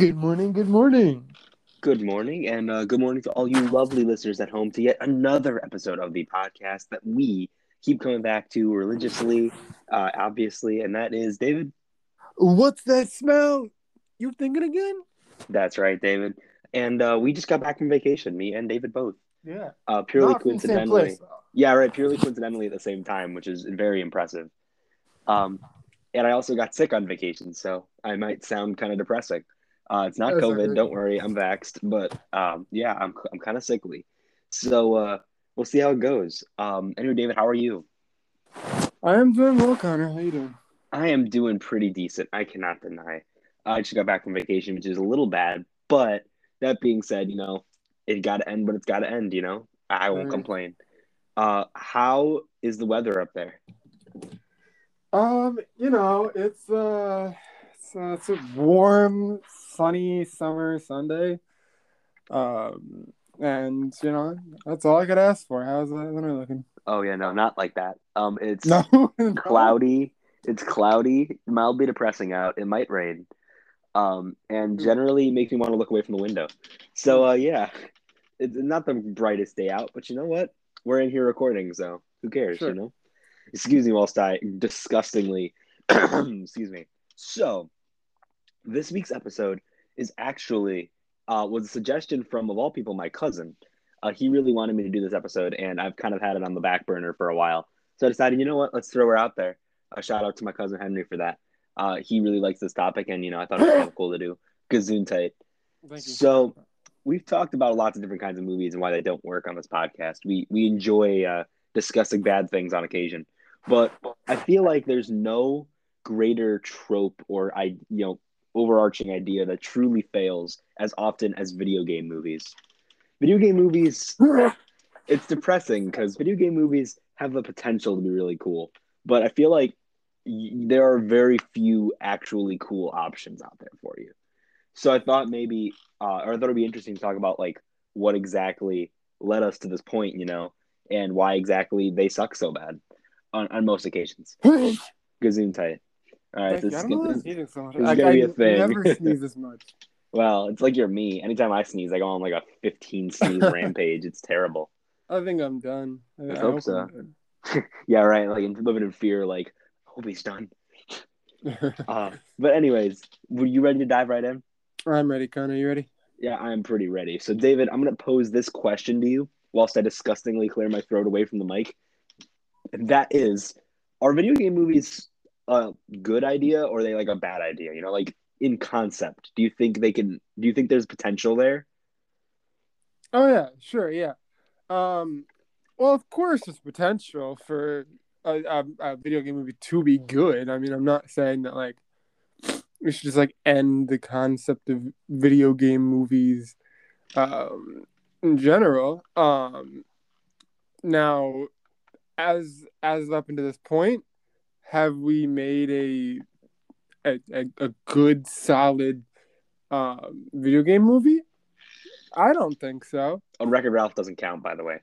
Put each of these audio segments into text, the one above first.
Good morning, good morning. Good morning, and uh, good morning to all you lovely listeners at home to yet another episode of the podcast that we keep coming back to religiously, uh, obviously, and that is David. What's that smell? You're thinking again? That's right, David. And uh, we just got back from vacation, me and David both. Yeah. Uh, purely Not from the same coincidentally. place. Yeah, right. Purely coincidentally at the same time, which is very impressive. Um, and I also got sick on vacation, so I might sound kind of depressing. Uh, it's not COVID. Don't worry, I'm vaxxed. But um, yeah, I'm I'm kind of sickly. So uh, we'll see how it goes. Um, anyway, David, how are you? I am doing well, Connor. How you doing? I am doing pretty decent. I cannot deny. I just got back from vacation, which is a little bad. But that being said, you know, it got to end, but it's got to end. You know, I won't Right. complain. Uh, how is the weather up there? Um, you know, it's uh it's, uh, it's a warm, sunny summer Sunday. Um, and you know, that's all I could ask for. How's that weather looking? Oh yeah, no, not like that. Um, it's No, cloudy. It's cloudy, mildly depressing out. It might rain. Um, and generally makes me want to look away from the window. So uh, yeah, it's not the brightest day out, but you know what? We're in here recording, so who cares? Sure. You know. Excuse me, whilst I disgustingly. excuse me. So, this week's episode is actually uh, was a suggestion from of all people my cousin. Uh, he really wanted me to do this episode, and I've kind of had it on the back burner for a while. So I decided, you know what? Let's throw her out there. A shout out to my cousin Henry for that. Uh, he really likes this topic, and you know, I thought it was kind of cool to do. Gazoon tight. So- We've talked about lots of different kinds of movies and why they don't work on this podcast. We we enjoy uh, discussing bad things on occasion, but I feel like there's no greater trope or I you know overarching idea that truly fails as often as video game movies. Video game movies it's depressing because video game movies have the potential to be really cool, but I feel like y- there are very few actually cool options out there for you. So I thought maybe, uh, or I thought it'd be interesting to talk about like what exactly led us to this point, you know, and why exactly they suck so bad on, on most occasions. Gazoon tight. All right, this is why I'm good. so is I, gonna I be a thing. never sneeze this much. Well, it's like you're me. Anytime I sneeze, I go on like a 15 sneeze rampage. It's terrible. I think I'm done. I, I hope I'm so. Yeah, right. Like in living in fear, like hope he's done. Uh, but anyways, were you ready to dive right in? I'm ready, Connor. You ready? Yeah, I'm pretty ready. So, David, I'm to pose this question to you whilst I disgustingly clear my throat away from the mic. And that is Are video game movies a good idea or they like a bad idea? You know, like in concept, do you think they can, do you think there's potential there? Oh yeah, sure, yeah. Um, well, of course, there's potential for a, a, a video game movie to be good. I mean, I'm not saying that like we should just like end the concept of video game movies um, in general. Um, now, as as up until this point, have we made a a, a, a good solid um, video game movie? I don't think so. A Wreck-It Ralph doesn't count, by the way.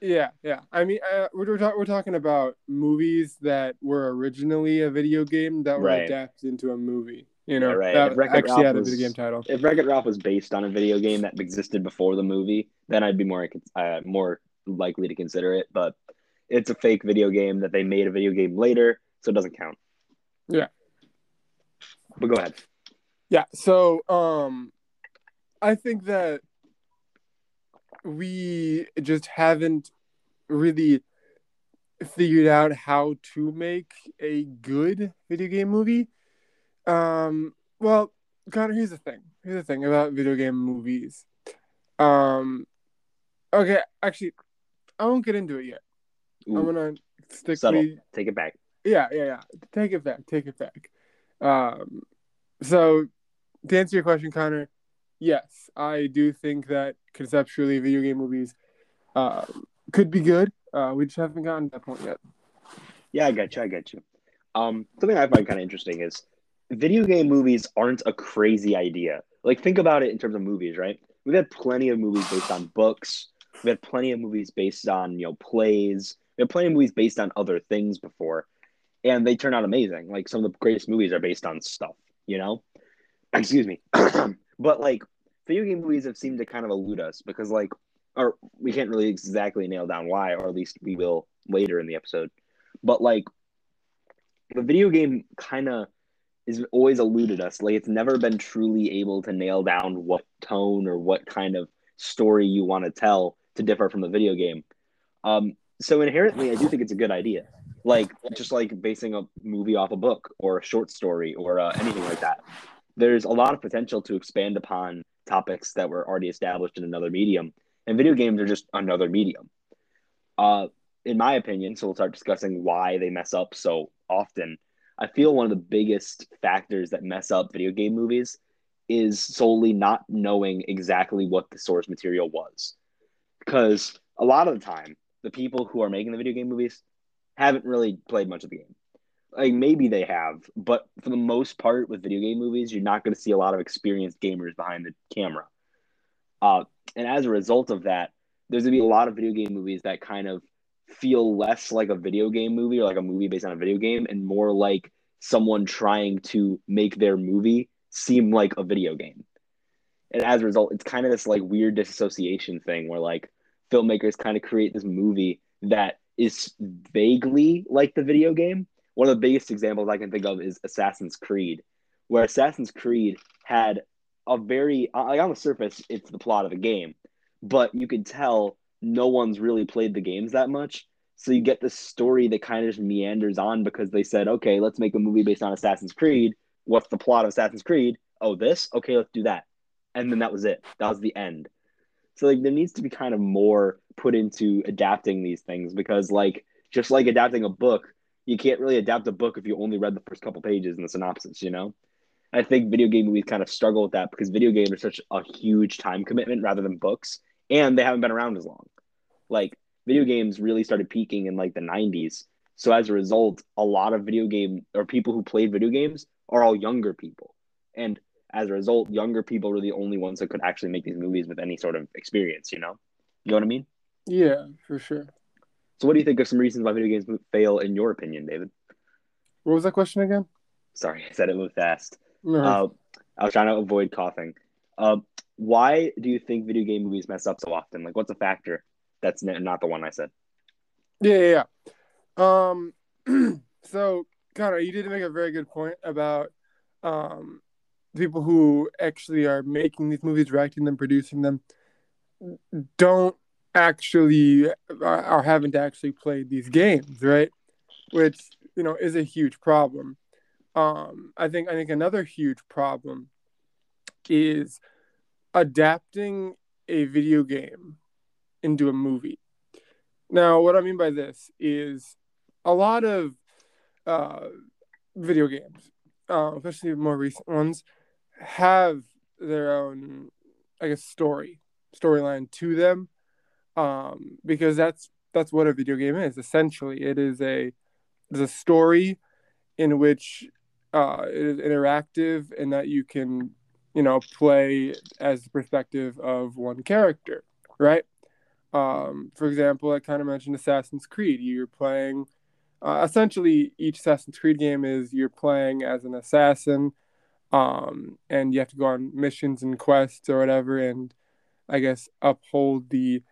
Yeah, yeah. I mean, uh, we're we're, talk- we're talking about movies that were originally a video game that were Right. adapted into a movie. You know, Yeah, right. that If actually Ralph had a was- video game title. If Wreck-It Ralph was based on a video game that existed before the movie, then I'd be more uh, more likely to consider it. But it's a fake video game that they made a video game later, so it doesn't count. Yeah. But go ahead. Yeah. So, um, I think that we just haven't really figured out how to make a good video game movie. Um, well, Connor, here's the thing. Here's the thing about video game movies. Um, okay, actually, I won't get into it yet. Ooh, I'm gonna stick subtle. with Take it back. Yeah, yeah, yeah. Take it back. Take it back. Um, so to answer your question, Connor, yes, I do think that conceptually video game movies um, could be good. Uh, we just haven't gotten to that point yet. Yeah, I get you. I get you. Um, something I find kind of interesting is video game movies aren't a crazy idea. Like, think about it in terms of movies, right? We've had plenty of movies based on books. We've had plenty of movies based on you know plays. We have had plenty of movies based on other things before, and they turn out amazing. Like some of the greatest movies are based on stuff, you know. Excuse me. But like video game movies have seemed to kind of elude us because like or we can't really exactly nail down why, or at least we will later in the episode. But like the video game kind of is always eluded us. Like it's never been truly able to nail down what tone or what kind of story you want to tell to differ from the video game. Um, so inherently, I do think it's a good idea. Like just like basing a movie off a book or a short story or uh, anything like that. There's a lot of potential to expand upon topics that were already established in another medium, and video games are just another medium. Uh, in my opinion, so we'll start discussing why they mess up so often. I feel one of the biggest factors that mess up video game movies is solely not knowing exactly what the source material was. Because a lot of the time, the people who are making the video game movies haven't really played much of the game. Like maybe they have, but for the most part, with video game movies, you're not going to see a lot of experienced gamers behind the camera. Uh, and as a result of that, there's going to be a lot of video game movies that kind of feel less like a video game movie or like a movie based on a video game and more like someone trying to make their movie seem like a video game. And as a result, it's kind of this like weird disassociation thing where like filmmakers kind of create this movie that is vaguely like the video game. One of the biggest examples I can think of is Assassin's Creed, where Assassin's Creed had a very like on the surface it's the plot of a game, but you could tell no one's really played the games that much. So you get this story that kind of just meanders on because they said, okay, let's make a movie based on Assassin's Creed. What's the plot of Assassin's Creed? Oh, this? Okay, let's do that. And then that was it. That was the end. So like there needs to be kind of more put into adapting these things because like just like adapting a book, you can't really adapt a book if you only read the first couple pages in the synopsis, you know? I think video game movies kind of struggle with that because video games are such a huge time commitment rather than books, and they haven't been around as long like video games really started peaking in like the 90s. So as a result, a lot of video game or people who played video games are all younger people. And as a result, younger people were the only ones that could actually make these movies with any sort of experience, you know? You know what I mean? Yeah, for sure. So what do you think are some reasons why video games fail in your opinion, David? What was that question again? Sorry, I said it moved fast. No. Uh, I was trying to avoid coughing. Uh, why do you think video game movies mess up so often? Like, what's a factor? That's not the one I said. Yeah, yeah. yeah. Um, so Connor, you did make a very good point about um, people who actually are making these movies, directing them, producing them, don't actually are, are haven't actually played these games, right? Which you know is a huge problem. Um, I think I think another huge problem is adapting a video game into a movie. Now, what I mean by this is a lot of uh, video games, uh, especially more recent ones, have their own, I guess, story storyline to them, um, because that's that's what a video game is. Essentially, it is a it's a story in which uh, it is interactive and that you can, you know, play as the perspective of one character, right? Um, for example, I kind of mentioned Assassin's Creed. You're playing, uh, essentially, each Assassin's Creed game is you're playing as an assassin, um, and you have to go on missions and quests or whatever, and I guess uphold the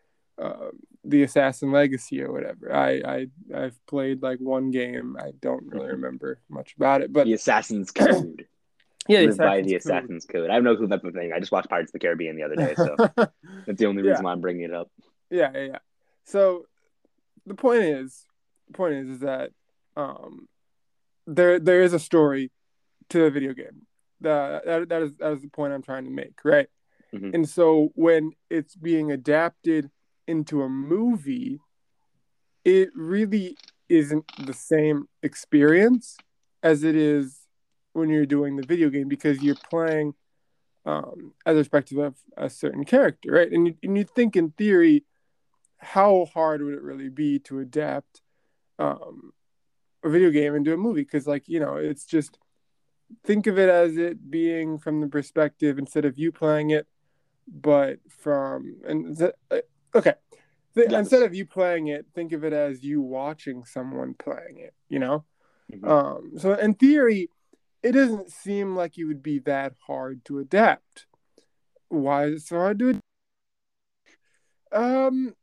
uh, the assassin legacy or whatever. I, I I've played like one game. I don't really remember much about it, but the Assassin's Code. yeah, live by the Assassin's Code. I have no clue that's the thing. I just watched Pirates of the Caribbean the other day, so that's the only reason yeah. why I'm bringing it up. Yeah, yeah, yeah. So the point is, the point is, is that um, there there is a story to the video game. That that, that is that is the point I'm trying to make, right? Mm-hmm. And so when it's being adapted into a movie, it really isn't the same experience as it is when you're doing the video game because you're playing um, as a perspective of a certain character, right? And you, and you think in theory how hard would it really be to adapt um, a video game into a movie? Because, like, you know, it's just think of it as it being from the perspective instead of you playing it, but from and okay. yes. Instead of you playing it, think of it as you watching someone playing it. You know, mm-hmm. um, so in theory, it doesn't seem like it would be that hard to adapt. why is it so hard to adapt? Um,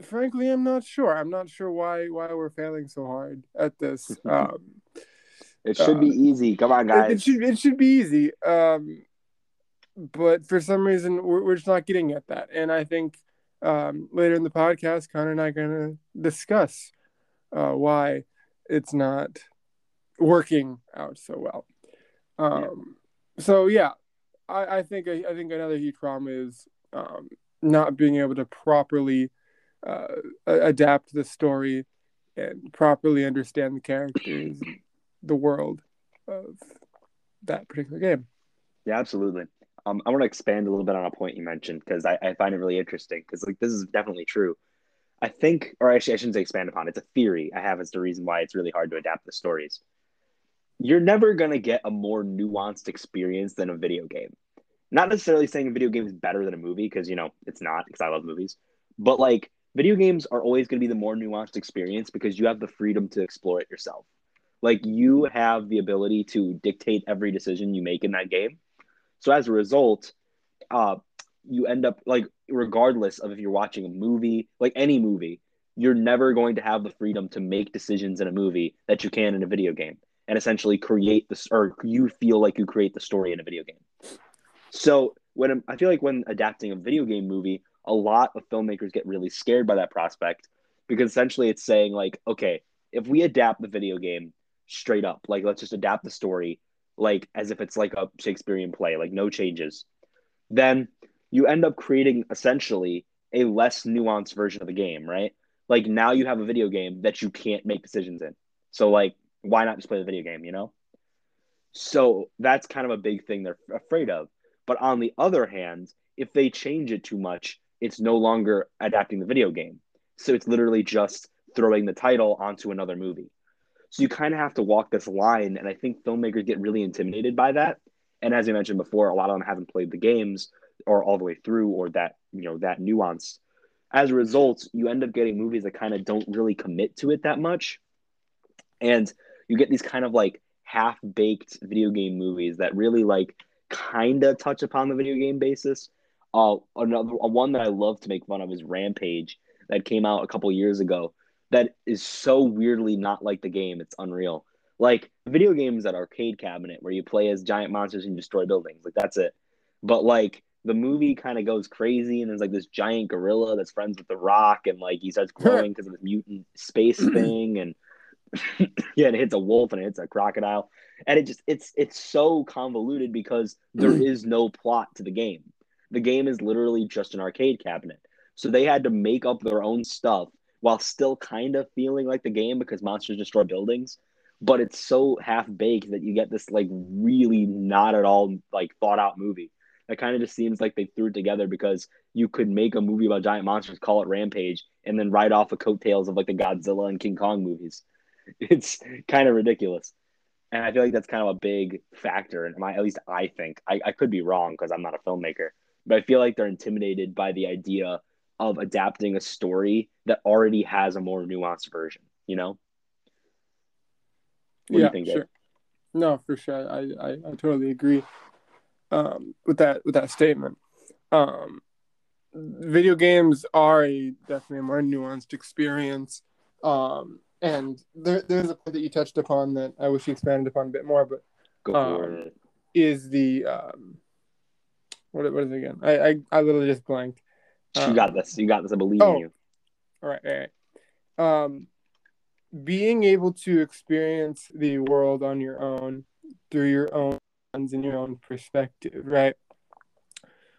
frankly, I'm not sure. I'm not sure why why we're failing so hard at this. Um, it should be uh, easy. Come on, it, guys. it should it should be easy. Um, but for some reason, we're, we're just not getting at that. And I think um, later in the podcast, Connor and I are going to discuss uh, why it's not working out so well. Um, So yeah, I, I think I, think another huge problem is um, not being able to properly uh, adapt the story and properly understand the characters, the world of that particular game. Yeah, absolutely. Um, I want to expand a little bit on a point you mentioned because I, I find it really interesting because like this is definitely true. I think, or actually, I shouldn't say expand upon. It's a theory I have as the reason why it's really hard to adapt the stories. You're never gonna get a more nuanced experience than a video game. Not necessarily saying a video game is better than a movie because you know it's not because I love movies, but like video games are always gonna be the more nuanced experience because you have the freedom to explore it yourself. Like you have the ability to dictate every decision you make in that game. So as a result, uh, you end up like regardless of if you're watching a movie, like any movie, you're never going to have the freedom to make decisions in a movie that you can in a video game and essentially create this or you feel like you create the story in a video game. So when I feel like when adapting a video game movie, a lot of filmmakers get really scared by that prospect because essentially it's saying like, okay, if we adapt the video game straight up, like let's just adapt the story like as if it's like a Shakespearean play, like no changes, then you end up creating essentially a less nuanced version of the game, right? Like now you have a video game that you can't make decisions in. So like why not just play the video game, you know? So that's kind of a big thing they're afraid of. But on the other hand, if they change it too much, it's no longer adapting the video game. So it's literally just throwing the title onto another movie. So you kind of have to walk this line. And I think filmmakers get really intimidated by that. And as I mentioned before, a lot of them haven't played the games or all the way through or that, you know, that nuance. As a result, you end up getting movies that kind of don't really commit to it that much. And you get these kind of like half baked video game movies that really like kind of touch upon the video game basis. Uh, another one that I love to make fun of is Rampage that came out a couple years ago. That is so weirdly not like the game. It's unreal. Like video games at arcade cabinet where you play as giant monsters and destroy buildings. Like that's it. But like the movie kind of goes crazy and there's like this giant gorilla that's friends with the rock and like he starts growing because of this mutant space thing and yeah, and it hits a wolf and it hits a crocodile. And it just it's it's so convoluted because there is no plot to the game. The game is literally just an arcade cabinet. So they had to make up their own stuff while still kind of feeling like the game because monsters destroy buildings. But it's so half baked that you get this like really not at all like thought out movie. That kind of just seems like they threw it together because you could make a movie about giant monsters, call it Rampage, and then write off the coattails of like the Godzilla and King Kong movies. It's kind of ridiculous. And I feel like that's kind of a big factor. And my, at least I think, I, I could be wrong because I'm not a filmmaker, but I feel like they're intimidated by the idea of adapting a story that already has a more nuanced version, you know? What yeah, think, sure. Dave? No, for sure. I, I, I totally agree um, with that with that statement. Um, video games are a definitely a more nuanced experience. Um, and there, there's a point that you touched upon that I wish you expanded upon a bit more, but Go for um, it. is the um, what, what is it again? I, I, I literally just blanked. Um, you got um, this. You got this. I believe oh, in you. All right, all right. Um, being able to experience the world on your own through your own lens and your own perspective, right?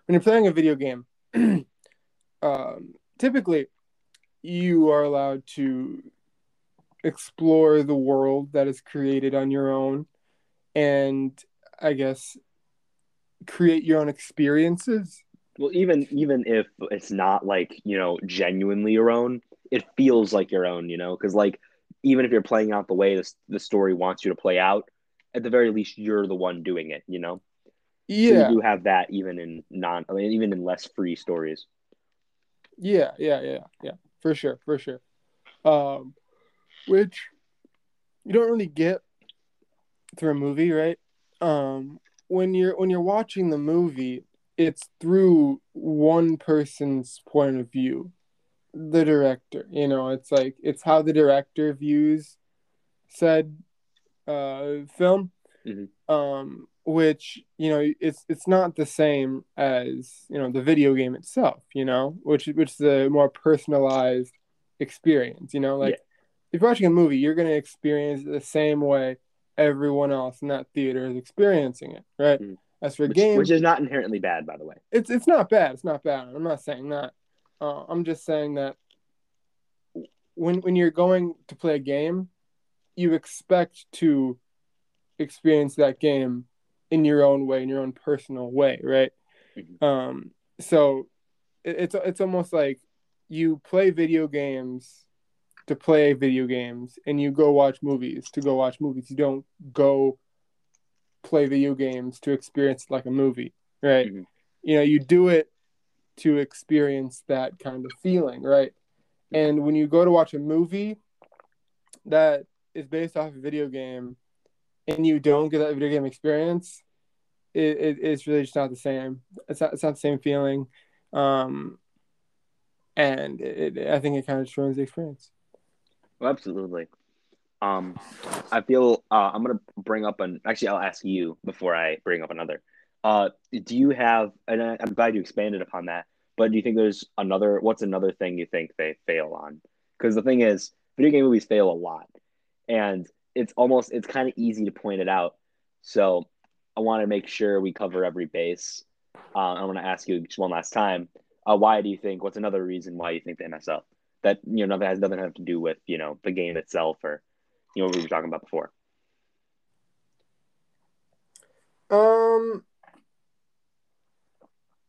When you're playing a video game, um, typically you are allowed to explore the world that is created on your own and I guess create your own experiences. Well, even even if it's not like, you know, genuinely your own, it feels like your own, you know, cuz like even if you're playing out the way this the story wants you to play out, at the very least you're the one doing it, you know. Yeah. So you do have that even in non I mean even in less free stories. Yeah, yeah, yeah, yeah. For sure, for sure. Um which you don't really get through a movie, right? Um, when you're when you're watching the movie, it's through one person's point of view, the director. You know, it's like it's how the director views said uh, film, Mhm. um, which you know it's it's not the same as you know the video game itself. You know, which which is a more personalized experience. You know, like if you're watching a movie, you're going to experience it the same way everyone else in that theater is experiencing it, right? Mhm. As for which, games, which is not inherently bad, by the way. it's it's not bad. It's not bad. I'm not saying that. Uh, I'm just saying that when when you're going to play a game, you expect to experience that game in your own way, in your own personal way, right? Mhm. Um, so it, it's it's almost like you play video games to play video games, and you go watch movies to go watch movies. You don't go play video games to experience like a movie, right? Mhm. You know, you do it to experience that kind of feeling, right? And when you go to watch a movie that is based off a video game and you don't get that video game experience, it, it, it's really just not the same. It's not, it's not the same feeling. Um, and it, it, I think it kind of ruins the experience. Well, absolutely. Um, I feel uh, I'm gonna bring up an. Actually, I'll ask you before I bring up another. Uh, do you have? And I'm glad you expanded upon that. But do you think there's another? What's another thing you think they fail on? Because the thing is, video game movies fail a lot, and it's almost it's kind of easy to point it out. So I want to make sure we cover every base. Uh, I want to ask you just one last time. Uh, why do you think? What's another reason why you think mess up? That you know, nothing has nothing to do with you know the game itself or you know what we were talking about before. Um.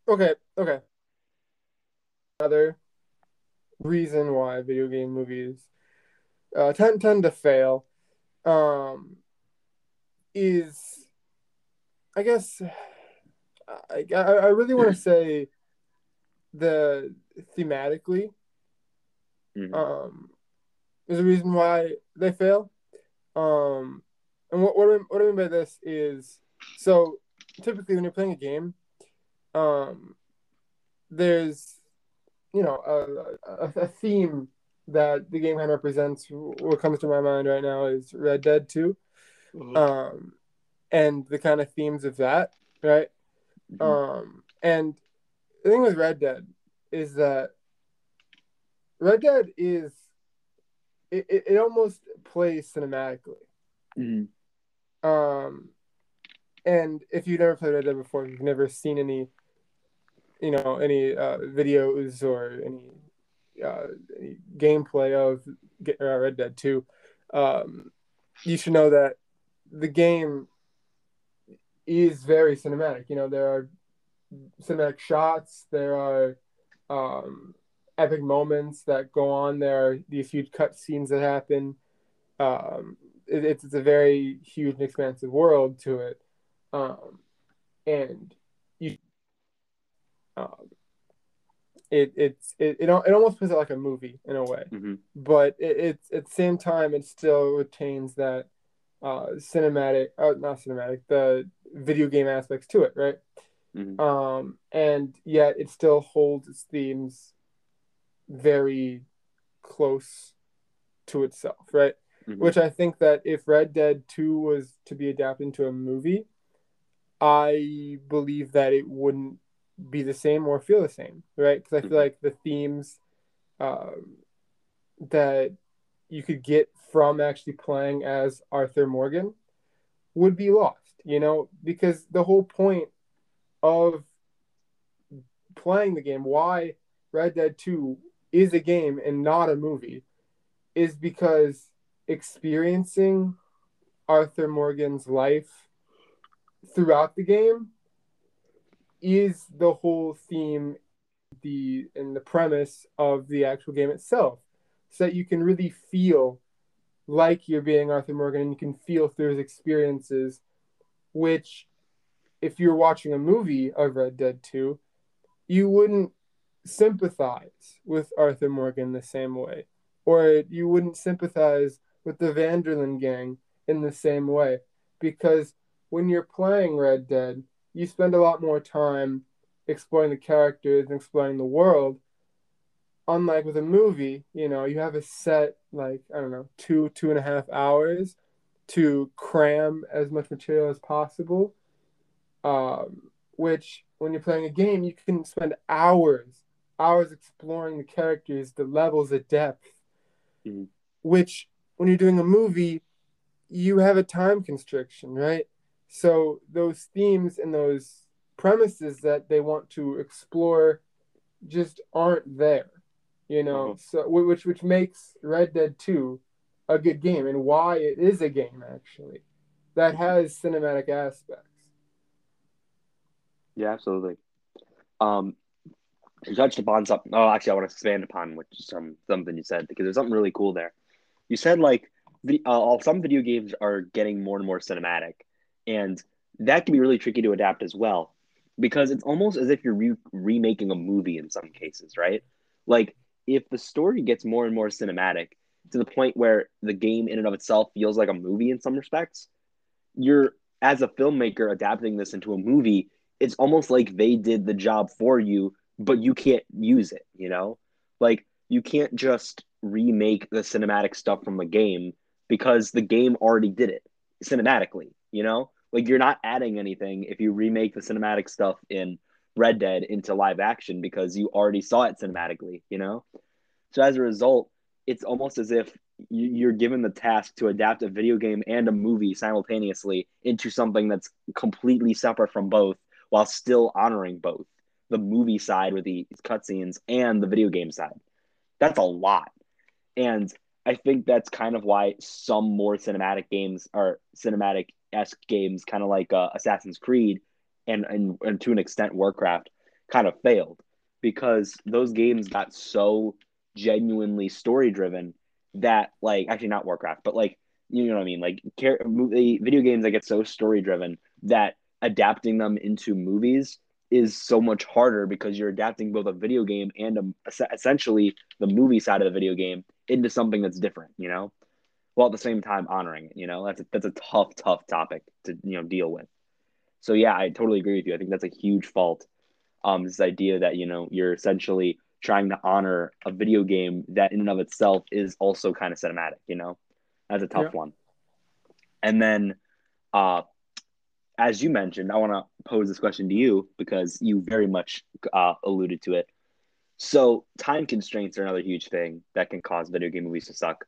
Okay. Okay. Another reason why video game movies uh, tend tend to fail, um, is, I guess, I I, I really want to say, the thematically, Mhm. um, is a reason why they fail. Um, and what what I, what I mean by this is so typically when you're playing a game, um, there's you know a, a, a theme that the game kind of represents. What comes to my mind right now is Red Dead Two, um, and the kind of themes of that, right? Mhm. Um, and the thing with Red Dead is that Red Dead is it, it, it almost plays cinematically. Mhm. Um, and if you've never played Red Dead before, if you've never seen any, you know, any uh, videos or any, uh, any gameplay of Get- uh, Red Dead Two, um, you should know that the game is very cinematic. You know, there are cinematic shots, there are um, epic moments that go on. There these huge cut scenes that happen. Um, it, it's, it's a very huge and expansive world to it, um, and you, um, it it's it, it it almost puts it like a movie in a way, Mhm. but it, it's at the same time it still retains that uh, cinematic, uh, not cinematic, the video game aspects to it, right? Mhm. um, and yet it still holds its themes very close to itself, right? Mhm. Which I think that if Red Dead 2 was to be adapted into a movie, I believe that it wouldn't be the same or feel the same, right? Because I feel Mhm. like the themes um, that you could get from actually playing as Arthur Morgan would be lost, you know, because the whole point of playing the game, why Red Dead 2 is a game and not a movie, is because experiencing Arthur Morgan's life throughout the game is the whole theme the and the premise of the actual game itself. So that you can really feel like you're being Arthur Morgan and you can feel through his experiences which if you're watching a movie of Red Dead 2 you wouldn't sympathize with Arthur Morgan the same way or you wouldn't sympathize with the Van der Linde gang in the same way because when you're playing Red Dead you spend a lot more time exploring the characters and exploring the world. Unlike with a movie, you know, you have a set like I don't know two two and a half hours to cram as much material as possible. Um, which when you're playing a game, you can spend hours hours exploring the characters, the levels of depth. Mhm. Which when you're doing a movie, you have a time constriction, right? So those themes and those premises that they want to explore just aren't there, you know. Mhm. So which which makes Red Dead Two a good game and why it is a game actually that has cinematic aspects. Yeah, absolutely. Um, you touched upon something. Oh, actually, I want to expand upon which some something you said because there's something really cool there. You said like the uh, some video games are getting more and more cinematic, and that can be really tricky to adapt as well because it's almost as if you're re- remaking a movie in some cases, right? Like if the story gets more and more cinematic to the point where the game in and of itself feels like a movie in some respects, you're as a filmmaker adapting this into a movie, it's almost like they did the job for you, but you can't use it, you know? Like you can't just remake the cinematic stuff from the game because the game already did it cinematically, you know? Like you're not adding anything if you remake the cinematic stuff in Red Dead into live action because you already saw it cinematically, you know? So as a result, it's almost as if you're given the task to adapt a video game and a movie simultaneously into something that's completely separate from both while still honoring both the movie side with the cutscenes and the video game side. That's a lot. And I think that's kind of why some more cinematic games are cinematic esque games, kind of like uh, Assassin's Creed and, and, and to an extent Warcraft, kind of failed because those games got so genuinely story driven that like actually not Warcraft, but like you know what I mean, like car- movie, video games that get so story driven that adapting them into movies is so much harder because you're adapting both a video game and a, essentially the movie side of the video game into something that's different, you know, while at the same time honoring it. You know, that's a, that's a tough, tough topic to you know deal with. So yeah, I totally agree with you. I think that's a huge fault. Um, this idea that you know you're essentially trying to honor a video game that in and of itself is also kind of cinematic, you know? That's a tough Yeah. one. And then uh as you mentioned, I want to pose this question to you because you very much uh, alluded to it. So, time constraints are another huge thing that can cause video game movies to suck.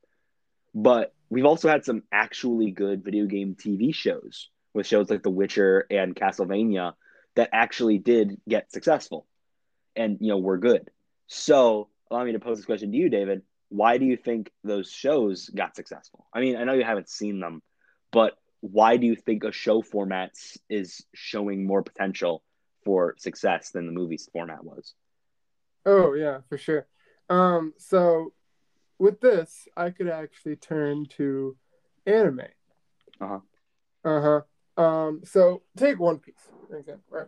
But we've also had some actually good video game TV shows with shows like The Witcher and Castlevania that actually did get successful and, you know, were good. So, allow me to pose this question to you, David. Why do you think those shows got successful? I mean, I know you haven't seen them, but why do you think a show format is showing more potential for success than the movie's format was? Oh yeah, for sure. Um, so with this, I could actually turn to anime. Uh-huh. Uh huh. Um, so take One Piece. Okay, right.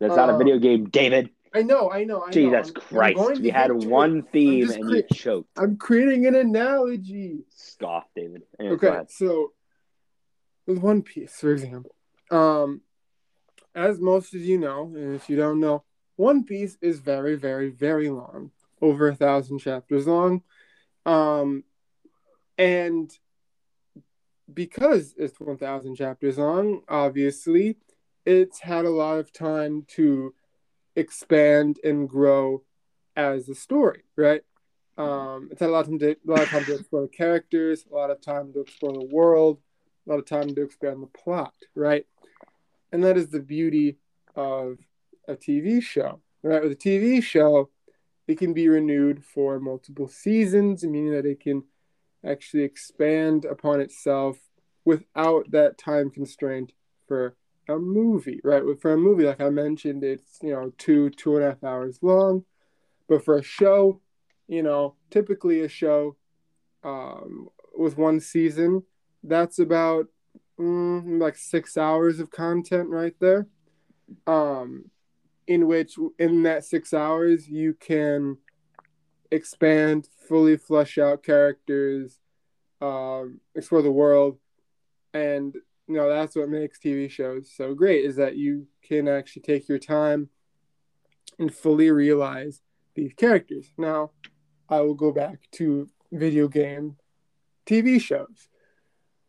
That's not a Uh, video game, David. I know, I know, I know. Jesus I'm- I'm Christ. to we had one theme and cre- you choked. I'm creating an analogy. Scoff, David. Anyway, Okay, so with One Piece, for example, um, as most of you know, and if you don't know, One Piece is very, very, very long, over a thousand chapters long, um, and because it's one thousand chapters long, obviously, it's had a lot of time to expand and grow as a story, right? Um, it's had a lot of time to a lot of time to explore characters, a lot of time to explore the world, a lot of time to expand the plot, right? And that is the beauty of a TV show, right? With a TV show, it can be renewed for multiple seasons, meaning that it can actually expand upon itself without that time constraint for a movie, right? For a movie, like I mentioned, it's you know two two and a half hours long, but for a show, you know, typically a show um, with one season, that's about mm, like six hours of content right there. Um, in which, in that six hours, you can expand, fully flesh out characters, um, explore the world, and you know that's what makes TV shows so great is that you can actually take your time and fully realize these characters. Now, I will go back to video game TV shows.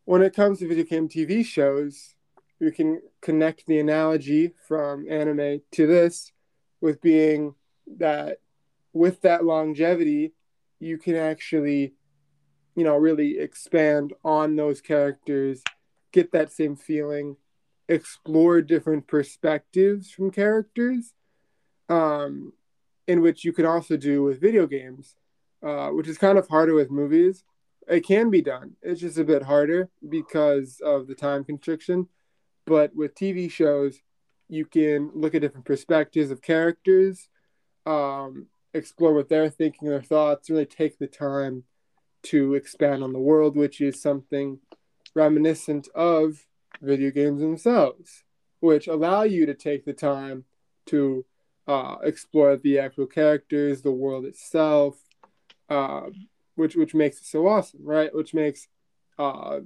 When it comes to video game TV shows, you can connect the analogy from anime to this with being that with that longevity, you can actually, you know, really expand on those characters, get that same feeling, explore different perspectives from characters, um, in which you can also do with video games, uh, which is kind of harder with movies. It can be done. It's just a bit harder because of the time constriction. But with TV shows, you can look at different perspectives of characters, um, explore what they're thinking, their thoughts, really take the time to expand on the world, which is something reminiscent of video games themselves, which allow you to take the time to uh, explore the actual characters, the world itself, uh, which which makes it so awesome, right? Which makes uh,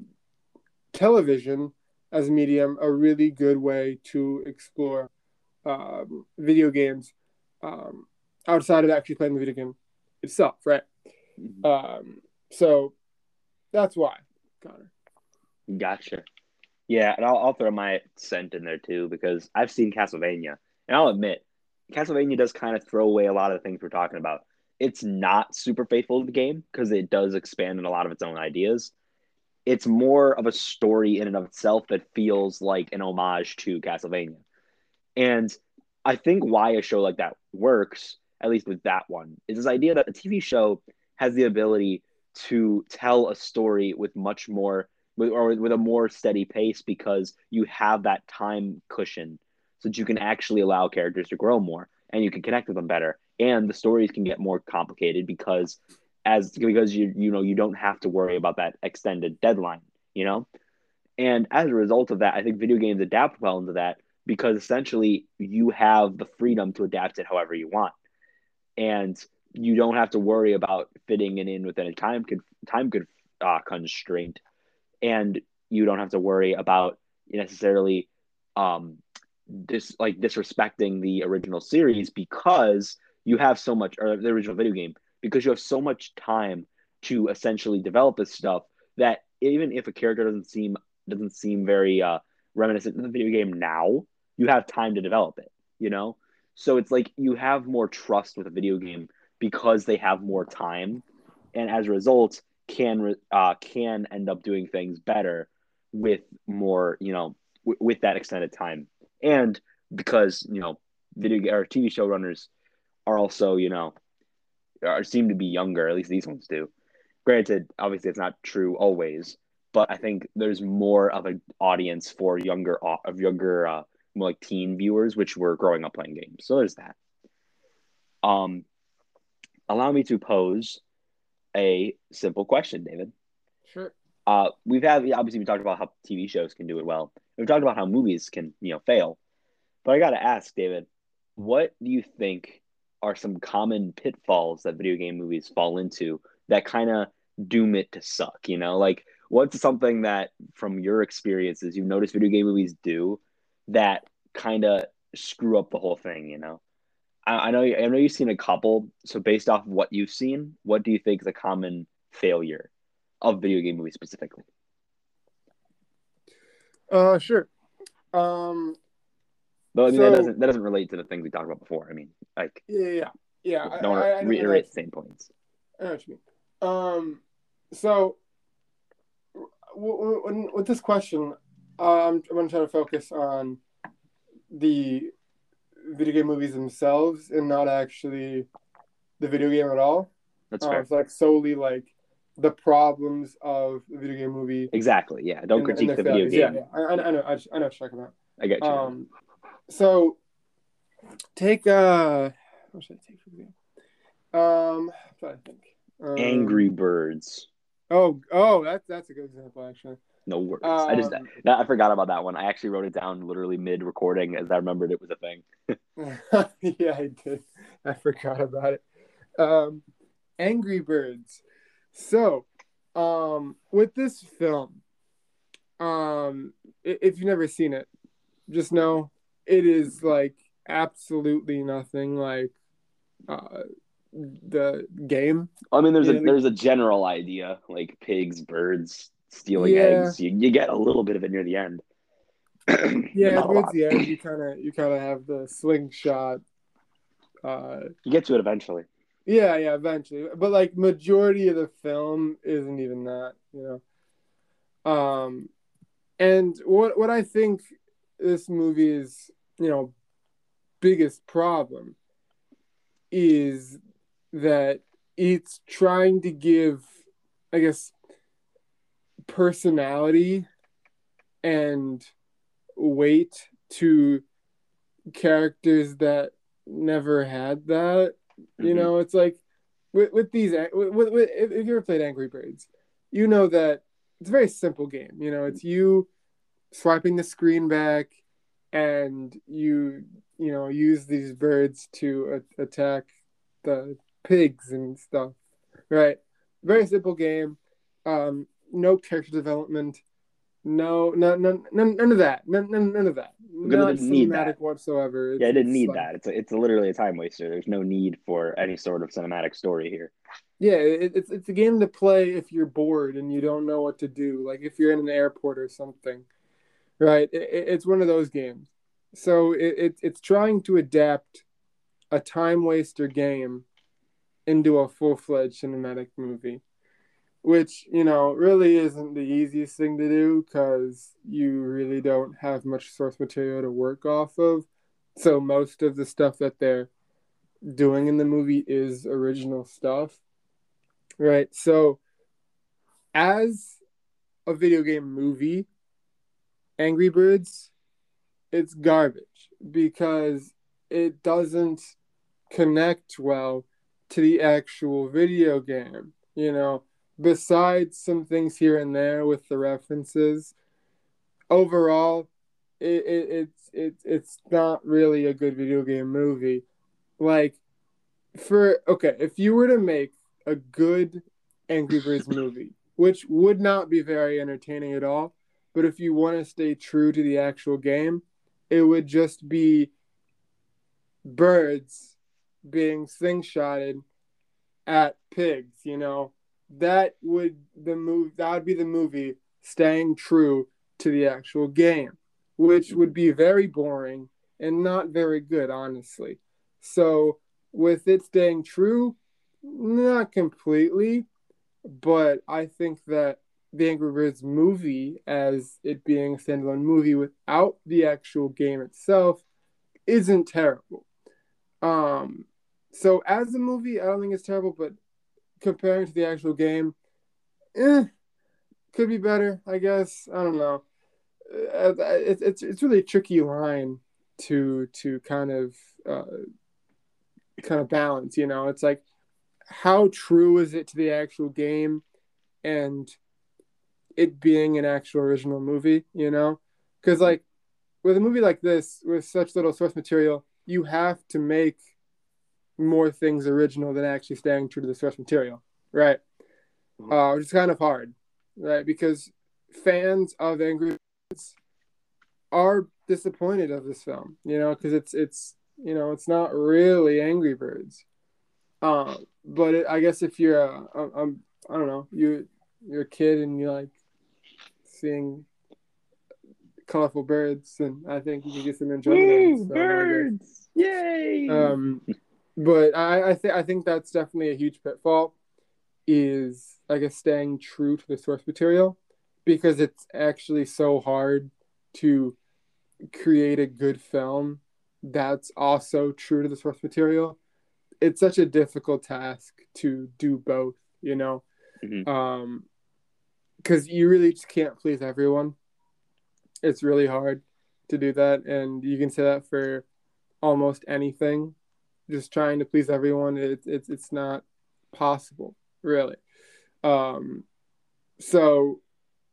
television as a medium a really good way to explore um, video games um, outside of actually playing the video game itself, right? Mm-hmm. Um, so that's why, Connor. Gotcha. Yeah, and I'll, I'll throw my cent in there too because I've seen Castlevania, and I'll admit, Castlevania does kind of throw away a lot of the things we're talking about. It's not super faithful to the game because it does expand on a lot of its own ideas. It's more of a story in and of itself that feels like an homage to Castlevania. And I think why a show like that works, at least with that one, is this idea that a TV show has the ability to tell a story with much more with or with a more steady pace because you have that time cushion so that you can actually allow characters to grow more and you can connect with them better and the stories can get more complicated because as because you you know you don't have to worry about that extended deadline you know? And as a result of that i think video games adapt well into that because essentially you have the freedom to adapt it however you want. And you don't have to worry about fitting it in within a time con- time con- uh, constraint. And you don't have to worry about necessarily um this like disrespecting the original series because you have so much or the original video game because you have so much time to essentially develop this stuff that even if a character doesn't seem doesn't seem very uh reminiscent of the video game now you have time to develop it you know? So it's like you have more trust with a video game because they have more time and as a result can uh, can end up doing things better with more, you know, w- with that extended time, and because you know, video or TV show runners are also, you know, are seem to be younger. At least these ones do. Granted, obviously, it's not true always, but I think there's more of an audience for younger of younger uh, more like teen viewers, which were growing up playing games. So there's that. Um, allow me to pose a simple question, David. Sure. Uh, we've had obviously we talked about how TV shows can do it well. We've talked about how movies can you know fail, but I got to ask, David, what do you think are some common pitfalls that video game movies fall into that kind of doom it to suck? You know, like what's something that from your experiences you've noticed video game movies do that kind of screw up the whole thing? You know. I, know I know you've seen a couple. So based off what you've seen, what do you think is a common failure of video game movies specifically? Uh, sure. Um, but I mean, so, that doesn't that doesn't relate to the things we talked about before. I mean, like yeah, yeah, yeah. Don't want to reiterate the same points. I know what you mean. Um, so w- w- with this question, um, I'm going to try to focus on the video game movies themselves and not actually the video game at all. That's uh, fair. It's like solely like the problems of the video game movie. Exactly. Yeah. Don't and, critique and the video game. Yeah, yeah. I, I, know. I, know. I know what you're talking about. I get you. Um, so take uh, what should I take for game? Um, I'm trying to think. Um, Angry Birds. Oh, oh, that's that's a good example actually. No worries. Um, I just that, I forgot about that one. I actually wrote it down literally mid recording as I remembered it was a thing. yeah, I did. I forgot about it. Um, Angry Birds. So, um, with this film, um, if you've never seen it, just know it is like absolutely nothing like uh, the game. I mean, there's a there's a general idea like pigs, birds stealing Yeah. eggs. You, you get a little bit of it near the end. Yeah, towards the end, you kind of you kind of have the slingshot. Uh, You get to it eventually. yeah, yeah, eventually, but like majority of the film isn't even that, you know. Um, and what what I think this movie's you know, biggest problem is that it's trying to give, I guess, personality and weight to characters that never had that. You Mhm. know, it's like with, with these, with, with, if you ever played Angry Birds, you know that it's a very simple game. You know, it's you swiping the screen back and you, you know, use these birds to a- attack the pigs and stuff. Right. Very simple game. Um, no character development. No, none, none, none, none of that. None, none, none of that. Not need cinematic that. whatsoever. Yeah, I didn't need like- that. It's a, it's literally a time waster. There's no need for any sort of cinematic story here. Yeah, it, it's it's a game to play if you're bored and you don't know what to do. Like if you're in an airport or something, right? It, it- it's one of those games. So it, it it's trying to adapt a time waster game into a full fledged cinematic movie, which you know really isn't the easiest thing to do because you really don't have much source material to work off of. So most of the stuff that they're doing in the movie is original stuff. Right. So, as a video game movie, Angry Birds, it's garbage because it doesn't connect well to the actual video game. You know, besides some things here and there with the references, overall, it, it, it's it's it's not really a good video game movie. Like, for okay, if you were to make a good Angry Birds movie, which would not be very entertaining at all. But if you want to stay true to the actual game, it would just be birds being slingshotted at pigs, you know. That would the move that would be the movie staying true to the actual game, which would be very boring and not very good, honestly. So with it staying true, not completely, but I think that the Angry Birds movie, as it being a standalone movie without the actual game itself, isn't terrible. Um, so as a movie, I don't think it's terrible, but comparing to the actual game, eh, could be better, I guess. I don't know. Uh, It's it's it's really a tricky line to to kind of uh, kind of balance. You know, it's like how true is it to the actual game and it being an actual original movie, you know? Because, like, with a movie like this, with such little source material, you have to make more things original than actually staying true to the source material, right? Uh, which is kind of hard, right? Because fans of Angry Birds are disappointed of this film, you know, because it's it's you know it's not really Angry Birds. Um, but it, I guess if you're a, a, um, I don't know, you you're a kid and you like seeing colorful birds, and I think you can get some enjoyment. out of Woo, this film, I guess. birds! Yay! Um, but I I think I think that's definitely a huge pitfall. Is I guess staying true to the source material because it's actually so hard to create a good film that's also true to the source material. It's such a difficult task to do both, you know, Mhm. um, because you really just can't please everyone. It's really hard to do that, and you can say that for almost anything. Just trying to please everyone, it's it's it's not possible, really. Um, so,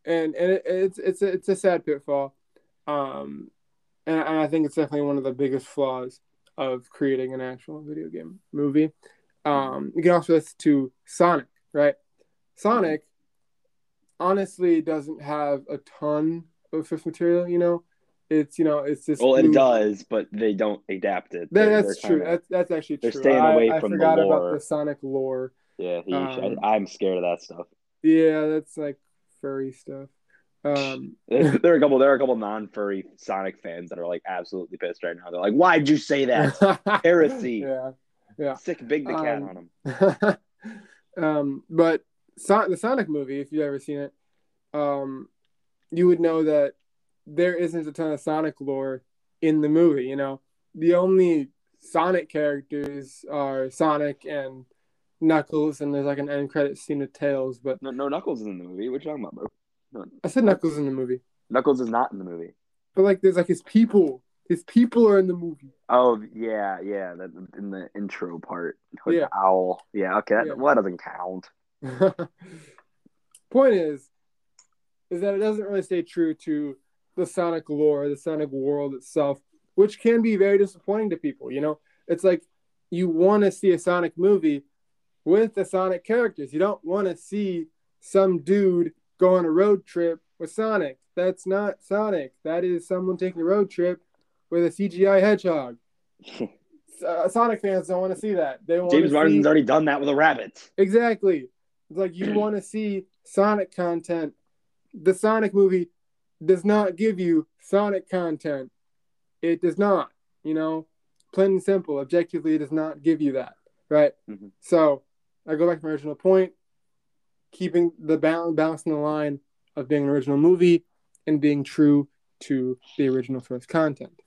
and and it, it's it's a, it's a sad pitfall, um, and, and I think it's definitely one of the biggest flaws of creating an actual video game movie. Um, you can also listen to Sonic, right? Sonic honestly doesn't have a ton of fifth material, you know. It's you know it's just Well, it does, but they don't adapt it. They're- that's they're true. kinda- That's that's actually they're true. staying I, away I from the forgot about lore. the Sonic lore. yeah, he, um, I, I'm scared of that stuff. Yeah, that's like furry stuff. Um, there are a couple. There are a couple non-furry Sonic fans that are like absolutely pissed right now. They're like, "Why'd you say that? Heresy. yeah. Yeah. Sick Big the cat Um, on him." um, but the Sonic movie, if you've ever seen it, um, you would know that there isn't a ton of Sonic lore in the movie. You know, the only Sonic characters are Sonic and Knuckles, and there's like an end credit scene of Tails. But No, no, Knuckles is in the movie. What you talking about, bro? No, I said Knuckles in the movie, Knuckles is not in the movie. but like there's like his people. His people are in the movie. Oh yeah, yeah. That in the intro part. Yeah. the owl. Yeah. Okay. That, Yeah. Well, that doesn't count. Point is, is that it doesn't really stay true to the Sonic lore, the Sonic world itself, which can be very disappointing to people. You know, it's like you want to see a Sonic movie with the Sonic characters. You don't want to see some dude go on a road trip with Sonic. That's not Sonic. That is someone taking a road trip with a CGI hedgehog. Uh, Sonic fans don't want to see that. They want James to Marsden's see already done that with a rabbit. Exactly. It's like you want to see Sonic content. The Sonic movie does not give you Sonic content. It does not, you know, plain and simple. Objectively, it does not give you that, right? Mhm. So I go back to my original point, keeping the balance, balancing the line of being an original movie and being true to the original source content.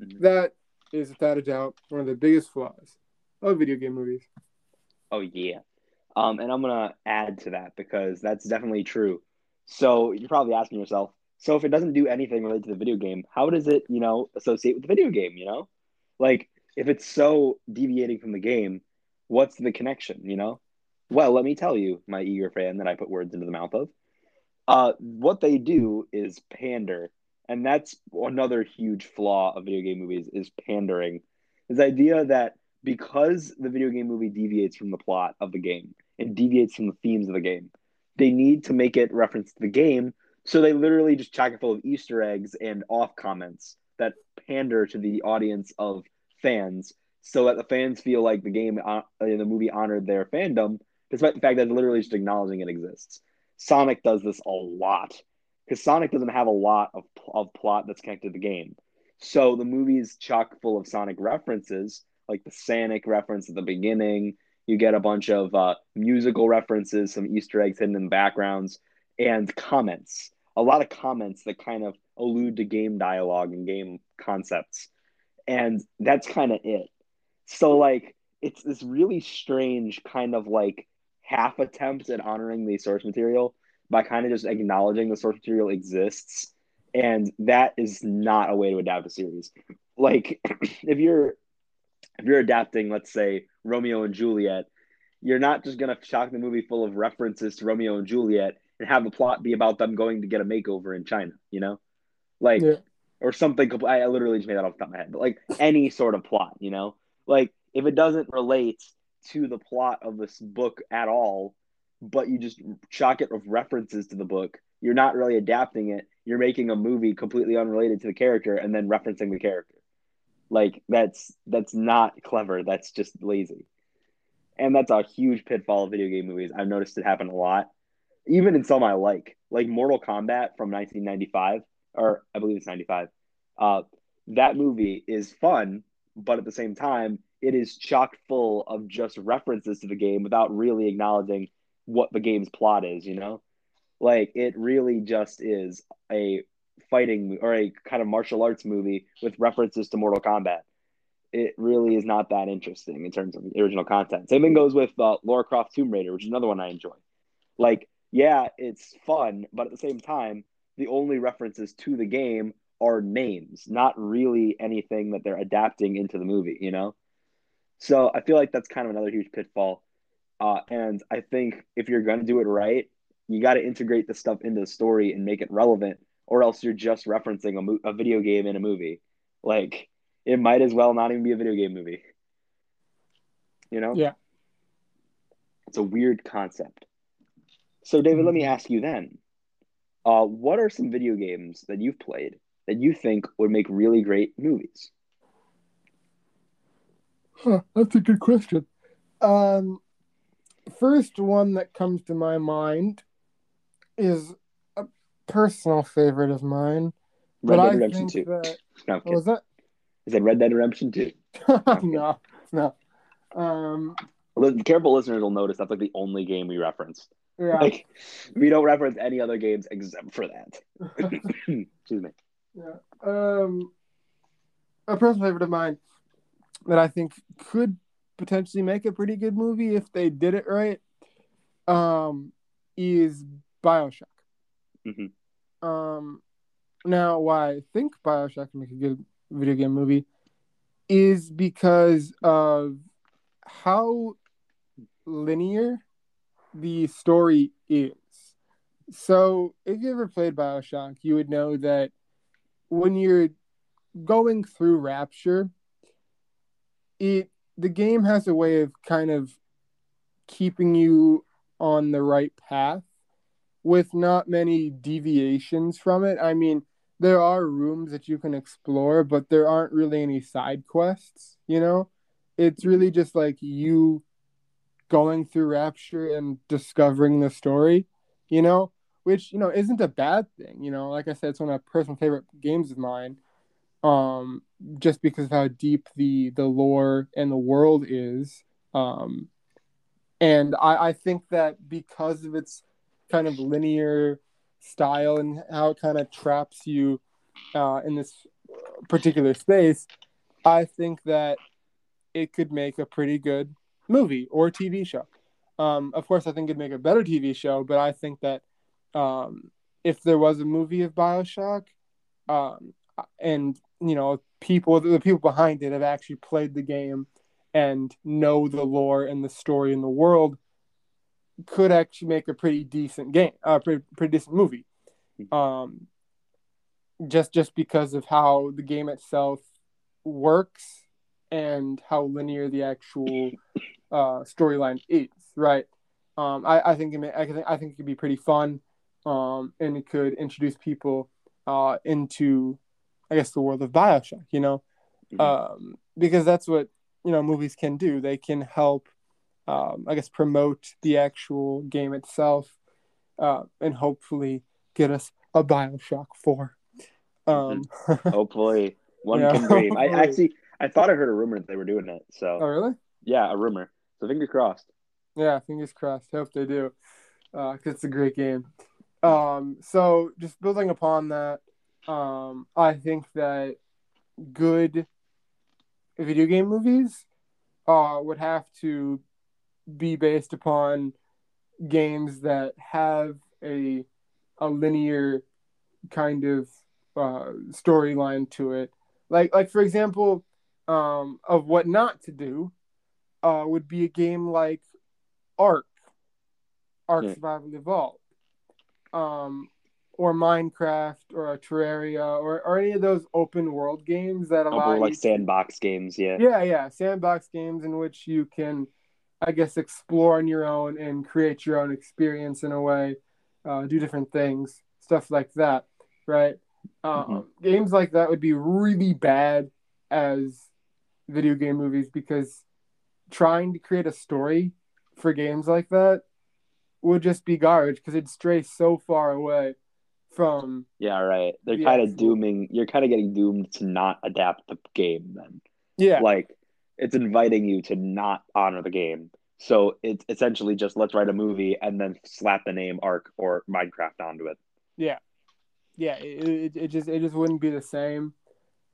Mhm. That is, without a doubt, one of the biggest flaws of video game movies. Oh yeah. Um, and I'm gonna add to that because that's definitely true. So you're probably asking yourself, so if it doesn't do anything related to the video game, how does it, you know, associate with the video game? You know, like if it's so deviating from the game, what's the connection? You know, well, let me tell you, my eager fan that I put words into the mouth of. Uh, what they do is pander, and that's another huge flaw of video game movies is pandering. This idea that because the video game movie deviates from the plot of the game and deviates from the themes of the game, they need to make it reference to the game. So they literally just chock it full of Easter eggs and off comments that pander to the audience of fans, so that the fans feel like the game uh, in the movie honored their fandom, despite the fact that literally just acknowledging it exists. Sonic does this a lot because Sonic doesn't have a lot of, of plot that's connected to the game. So the movie's chock full of Sonic references, like the Sonic reference at the beginning. You get a bunch of uh, musical references, some Easter eggs hidden in the backgrounds, and comments. A lot of comments that kind of allude to game dialogue and game concepts. And that's kind of it. So, like, it's this really strange kind of like half attempt at honoring the source material by kind of just acknowledging the source material exists. And that is not a way to adapt a series. Like, if you're if you're adapting, let's say Romeo and Juliet, you're not just gonna shock the movie full of references to Romeo and Juliet and have the plot be about them going to get a makeover in China, you know, like Yeah. or something. compl- I literally just made that off the top of my head, but like any sort of plot, you know, like if it doesn't relate to the plot of this book at all, but you just shock it with references to the book, you're not really adapting it. You're making a movie completely unrelated to the character and then referencing the character. Like that's that's not clever. That's just lazy. And that's a huge pitfall of video game movies. I've noticed it happen a lot. Even in some I like, like Mortal Kombat from 1995, or I believe it's 95. Uh, that movie is fun, but at the same time, it is chock full of just references to the game without really acknowledging what the game's plot is, you know? Like it really just is a fighting or a kind of martial arts movie with references to Mortal Kombat. It really is not that interesting in terms of original content. Same thing goes with uh, Lara Croft Tomb Raider, which is another one I enjoy. Like, yeah, it's fun, but at the same time, the only references to the game are names, not really anything that they're adapting into the movie, you know? So I feel like that's kind of another huge pitfall. Uh, and I think if you're going to do it right, you got to integrate the stuff into the story and make it relevant, or else you're just referencing a, mo- a video game in a movie. Like, it might as well not even be a video game movie. You know? Yeah. It's a weird concept. So, David, let me ask you then uh, what are some video games that you've played that you think would make really great movies? Huh, that's a good question. Um, first one that comes to my mind is personal favorite of mine. Red but Dead I Redemption 2. that No, was that? Is it Red Dead Redemption 2? no, no. Um, Careful listeners will notice that's like the only game we reference. yeah, Like we don't reference any other games except for that. Excuse me. yeah. Um, a personal favorite of mine that I think could potentially make a pretty good movie if they did it right. Um, is Bioshock. Mhm. Um, now why I think Bioshock can make a good video game movie is because of how linear the story is. So, if you ever played Bioshock, you would know that when you're going through Rapture, it the game has a way of kind of keeping you on the right path with not many deviations from it. I mean, there are rooms that you can explore, but there aren't really any side quests, you know? It's really just like you going through Rapture and discovering the story, you know, which, you know, isn't a bad thing, you know. Like I said, it's one of my personal favorite games of mine. Um, just because of how deep the the lore and the world is. Um and I, I think that because of its kind of linear style and how it kind of traps you uh, in this particular space, I think that it could make a pretty good movie or TV show. Um, of course, I think it'd make a better TV show, but I think that um, if there was a movie of Bioshock, um, and you know, people the people behind it have actually played the game and know the lore and the story and the world, could actually make a pretty decent game, a uh, pretty, pretty decent movie. Um, just just because of how the game itself works and how linear the actual uh, storyline is, right? Um, I, I think it may, I think I think it could be pretty fun, um, and it could introduce people uh, into, I guess, the world of Bioshock. You know, Mhm. um, because that's what you know movies can do. They can help, um, I guess, promote the actual game itself, uh, and hopefully get us a Bioshock Four. Um, Hopefully, one Yeah, can dream. I actually, I thought I heard a rumor that they were doing it. So oh really? yeah, a rumor. So fingers crossed. Yeah, fingers crossed. Hope they do, because it's a great game. Um, so just building upon that, um, I think that good video game movies uh, would have to be based upon games that have a a linear kind of uh, storyline to it. Like like for example, um, of what not to do uh, would be a game like Ark, Ark Yeah. Survival Evolved, um, or Minecraft or Terraria or, or any of those open world games that allow Couple like you to- sandbox games. Yeah. yeah, yeah, sandbox games in which you can, I guess, explore on your own and create your own experience in a way, uh, do different things, stuff like that, right? Um, Games like that would be really bad as video game movies because trying to create a story for games like that would just be garbage because it'd stray so far away from Yeah. Right. They're The kind of dooming. You're kind of getting doomed to not adapt the game. Then, yeah like, it's inviting you to not honor the game. So it's essentially just let's write a movie and then slap the name Ark or Minecraft onto it. yeah yeah it, it, it just it just wouldn't be the same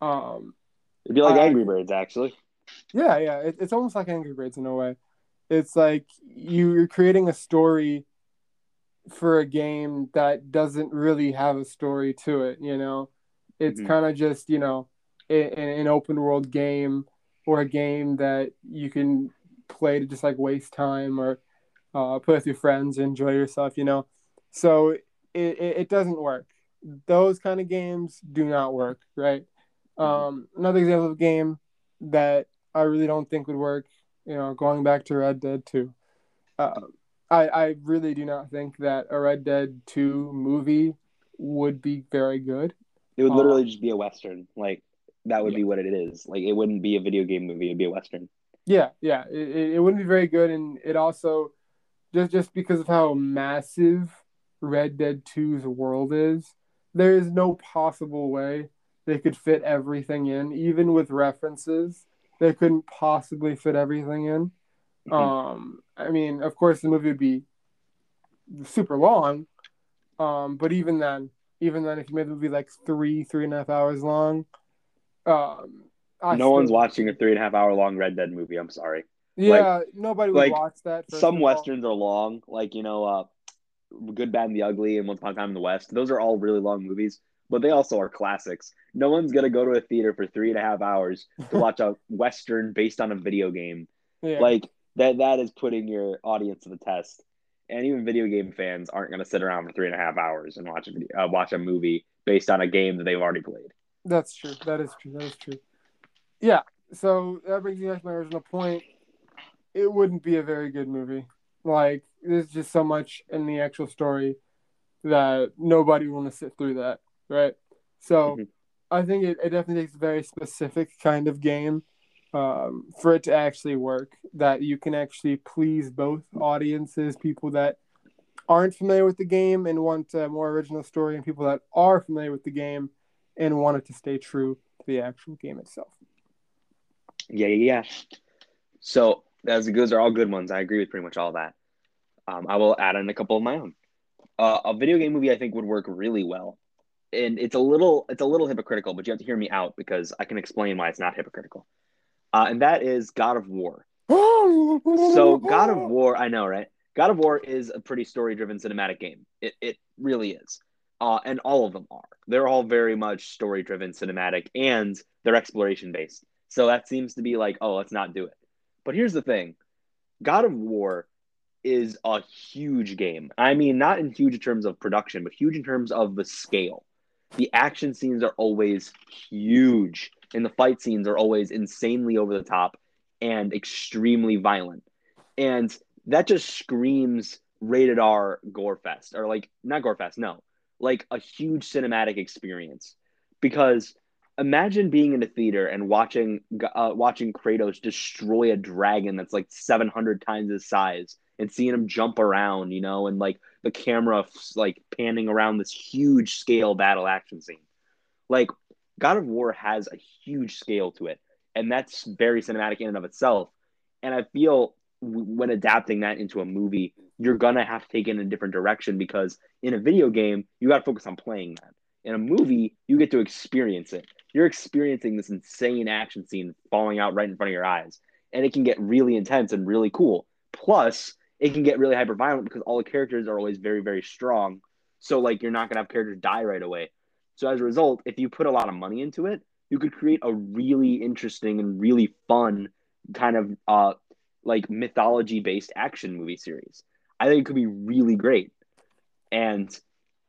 um It'd be like I- Angry Birds, actually. Yeah, yeah. It, it's almost like Angry Birds in a way. It's like you, you're creating a story for a game that doesn't really have a story to it, you know? It's Mhm. kind of just, you know, a- a- an open world game or a game that you can play to just like waste time or uh, play with your friends, enjoy yourself, you know? So it, it, it doesn't work. Those kind of games do not work, right? Um, another example of a game that I really don't think would work. You know, going back to Red Dead Two, uh, I I really do not think that a Red Dead Two movie would be very good. It would Uh, literally just be a western. Like that would Yeah. be what it is. Like it wouldn't be a video game movie. It'd be a western. Yeah, yeah, it, it wouldn't be very good, and it also just just because of how massive Red Dead 2's world is, there is no possible way they could fit everything in, even with references. They couldn't possibly fit everything in. Mhm. Um, I mean, of course, the movie would be super long, um, but even then, even then, if you made the movie like three, three and a half hours long, um, I no one's watching a three and a half hour long Red Dead movie. I'm sorry. Yeah, nobody would like, watch that. Some westerns are long, like you know, uh, Good, Bad, and the Ugly, and Once Upon a Time in the West. Those are all really long movies, but they also are classics. No one's gonna go to a theater for three and a half hours to watch a western based on a video game. Yeah. Like that. That is putting your audience to the test. And even video game fans aren't gonna sit around for three and a half hours and watch a video, uh, watch a movie based on a game that they've already played. That's true. That is true. That is true. Yeah. So that brings me back to my original point. It wouldn't be a very good movie. Like there's just so much in the actual story that nobody want to sit through that, right? So Mhm. I think it, it definitely takes a very specific kind of game um, for it to actually work. That you can actually please both audiences, people that aren't familiar with the game and want a more original story, and people that are familiar with the game and want it to stay true to the actual game itself. Yeah, yeah, yeah. So as those are all good ones. I agree with pretty much all that. Um, I will add in a couple of my own. Uh, a video game movie I think would work really well, and it's a little it's a little hypocritical, but you have to hear me out because I can explain why it's not hypocritical. Uh, and that is God of War. So God of War, I know, right? God of War is a pretty story-driven cinematic game. It it really is. Uh, and all of them are. They're all very much story-driven, cinematic, and they're exploration-based. So that seems to be like, oh, let's not do it. But here's the thing: God of War is a huge game. I mean, not in huge terms of production, but huge in terms of the scale. The action scenes are always huge, and the fight scenes are always insanely over the top and extremely violent. And that just screams rated R gore fest, or like not gore fest, no, like a huge cinematic experience. Because imagine being in a theater and watching uh, watching Kratos destroy a dragon that's like 700 times his size and seeing him jump around, you know, and like the camera like panning around this huge scale battle action scene. Like God of War has a huge scale to it, and that's very cinematic in and of itself. And I feel when adapting that into a movie, you're gonna have to take it in a different direction because in a video game, you got to focus on playing that. In a movie, you get to experience it. You're experiencing this insane action scene falling out right in front of your eyes, and it can get really intense and really cool. Plus, it can get really hyper violent because all the characters are always very, very strong. So, like, you're not gonna have characters die right away. So, as a result, if you put a lot of money into it, you could create a really interesting and really fun kind of uh like mythology based action movie series. I think it could be really great. And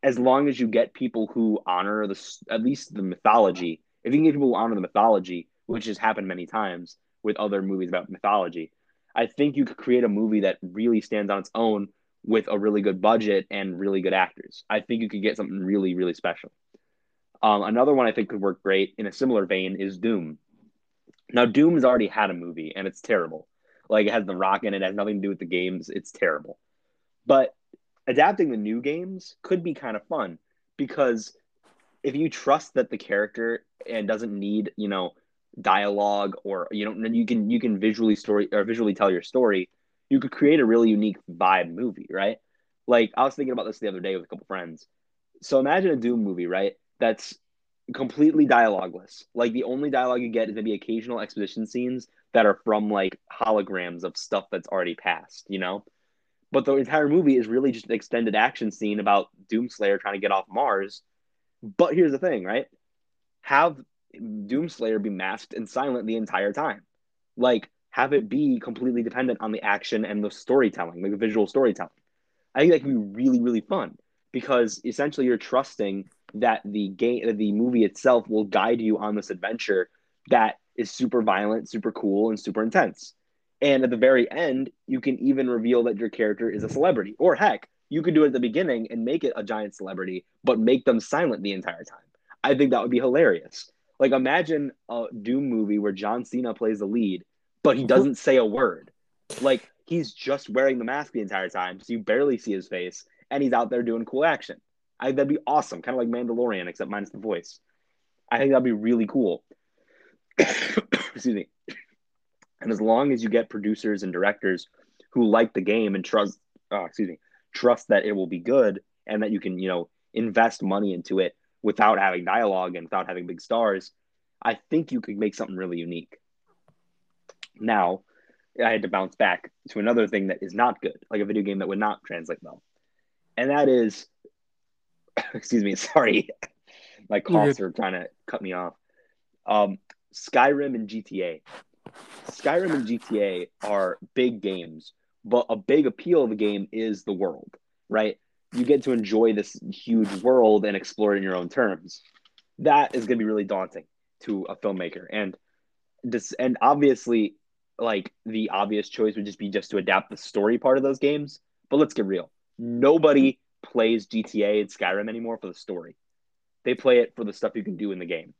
as long as you get people who honor the at least the mythology, if you can get people who honor the mythology, which has happened many times with other movies about mythology, I think you could create a movie that really stands on its own with a really good budget and really good actors. I think you could get something really, really special. Um, another one I think could work great in a similar vein is Doom. Now, Doom has already had a movie and it's terrible. Like it has The Rock in it, it has nothing to do with the games. It's terrible. But adapting the new games could be kind of fun because if you trust that the character and doesn't need, you know, dialogue or you don't you can you can visually story or visually tell your story, you could create a really unique vibe movie, right? Like I was thinking about this the other day with a couple friends. So imagine a Doom movie, right? That's completely dialogueless. Like the only dialogue you get is maybe occasional exposition scenes that are from like holograms of stuff that's already passed, you know? But the entire movie is really just an extended action scene about Doomslayer trying to get off Mars. But here's the thing, right? Have Doomslayer be masked and silent the entire time. Like have it be completely dependent on the action and the storytelling, like the visual storytelling. I think that can be really, really fun because essentially you're trusting that the game the movie itself will guide you on this adventure that is super violent, super cool, and super intense. And at the very end, you can even reveal that your character is a celebrity. Or heck, you could do it at the beginning and make it a giant celebrity, but make them silent the entire time. I think that would be hilarious. Like imagine a Doom movie where John Cena plays the lead, but he doesn't say a word. Like he's just wearing the mask the entire time, so you barely see his face, and he's out there doing cool action. I think that'd be awesome, kind of like Mandalorian, except minus the voice. I think that'd be really cool. Excuse me. And as long as you get producers and directors who like the game and trust, uh, excuse me, trust that it will be good and that you can, you know, invest money into it without having dialogue and without having big stars, I think you could make something really unique. Now, I had to bounce back to another thing that is not good, like a video game that would not translate well. And that is, excuse me, sorry, my coughs are trying to cut me off. Um, Skyrim and GTA. Skyrim and GTA are big games, but a big appeal of the game is the world, right? You get to enjoy this huge world and explore it in your own terms. That is going to be really daunting to a filmmaker, and this, and obviously, like the obvious choice would just be just to adapt the story part of those games. But let's get real. Nobody plays GTA and Skyrim anymore for the story. They play it for the stuff you can do in the game.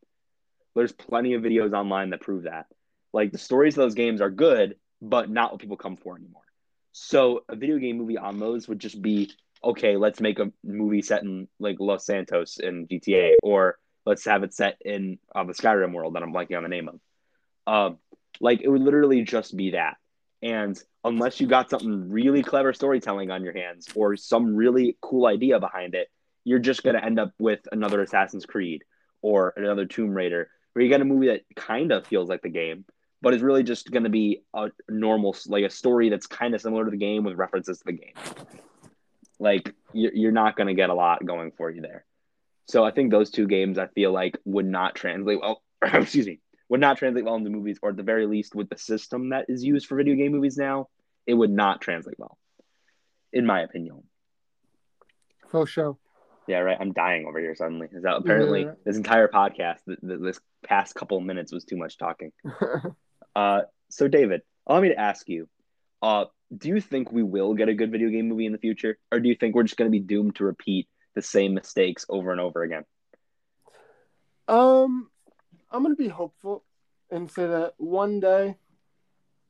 There's plenty of videos online that prove that. Like the stories of those games are good, but not what people come for anymore. So a video game movie on those would just be okay. Let's make a movie set in like Los Santos in GTA, or let's have it set in uh, the Skyrim world that I'm blanking on the name of. Um, like it would literally just be that. And unless you got something really clever storytelling on your hands or some really cool idea behind it, you're just going to end up with another Assassin's Creed or another Tomb Raider, where you get a movie that kind of feels like the game, but it's really just going to be a normal, like a story that's kind of similar to the game with references to the game. Like you're not going to get a lot going for you there. So I think those two games I feel like would not translate well. excuse me, would not translate well into movies, or at the very least, with the system that is used for video game movies now, it would not translate well, in my opinion. For sure. Yeah, right. I'm dying over here suddenly. Is that apparently yeah. this entire podcast, this past couple minutes was too much talking. uh, so David, allow me to ask you, uh, do you think we will get a good video game movie in the future, or do you think we're just going to be doomed to repeat the same mistakes over and over again? Um, I'm gonna be hopeful and say that one day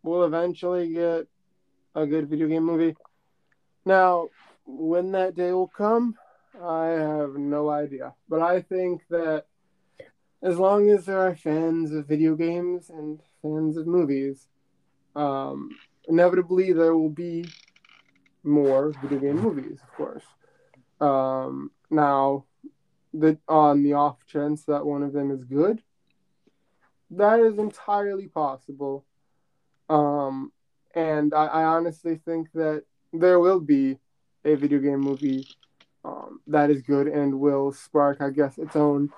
we'll eventually get a good video game movie. Now, when that day will come, I have no idea. But I think that as long as there are fans of video games and fans of movies, um, inevitably there will be more video game movies, of course. Um, now, the, on the off chance that one of them is good, that is entirely possible. Um, and I, I, honestly think that there will be a video game movie um, that is good and will spark, I guess, its own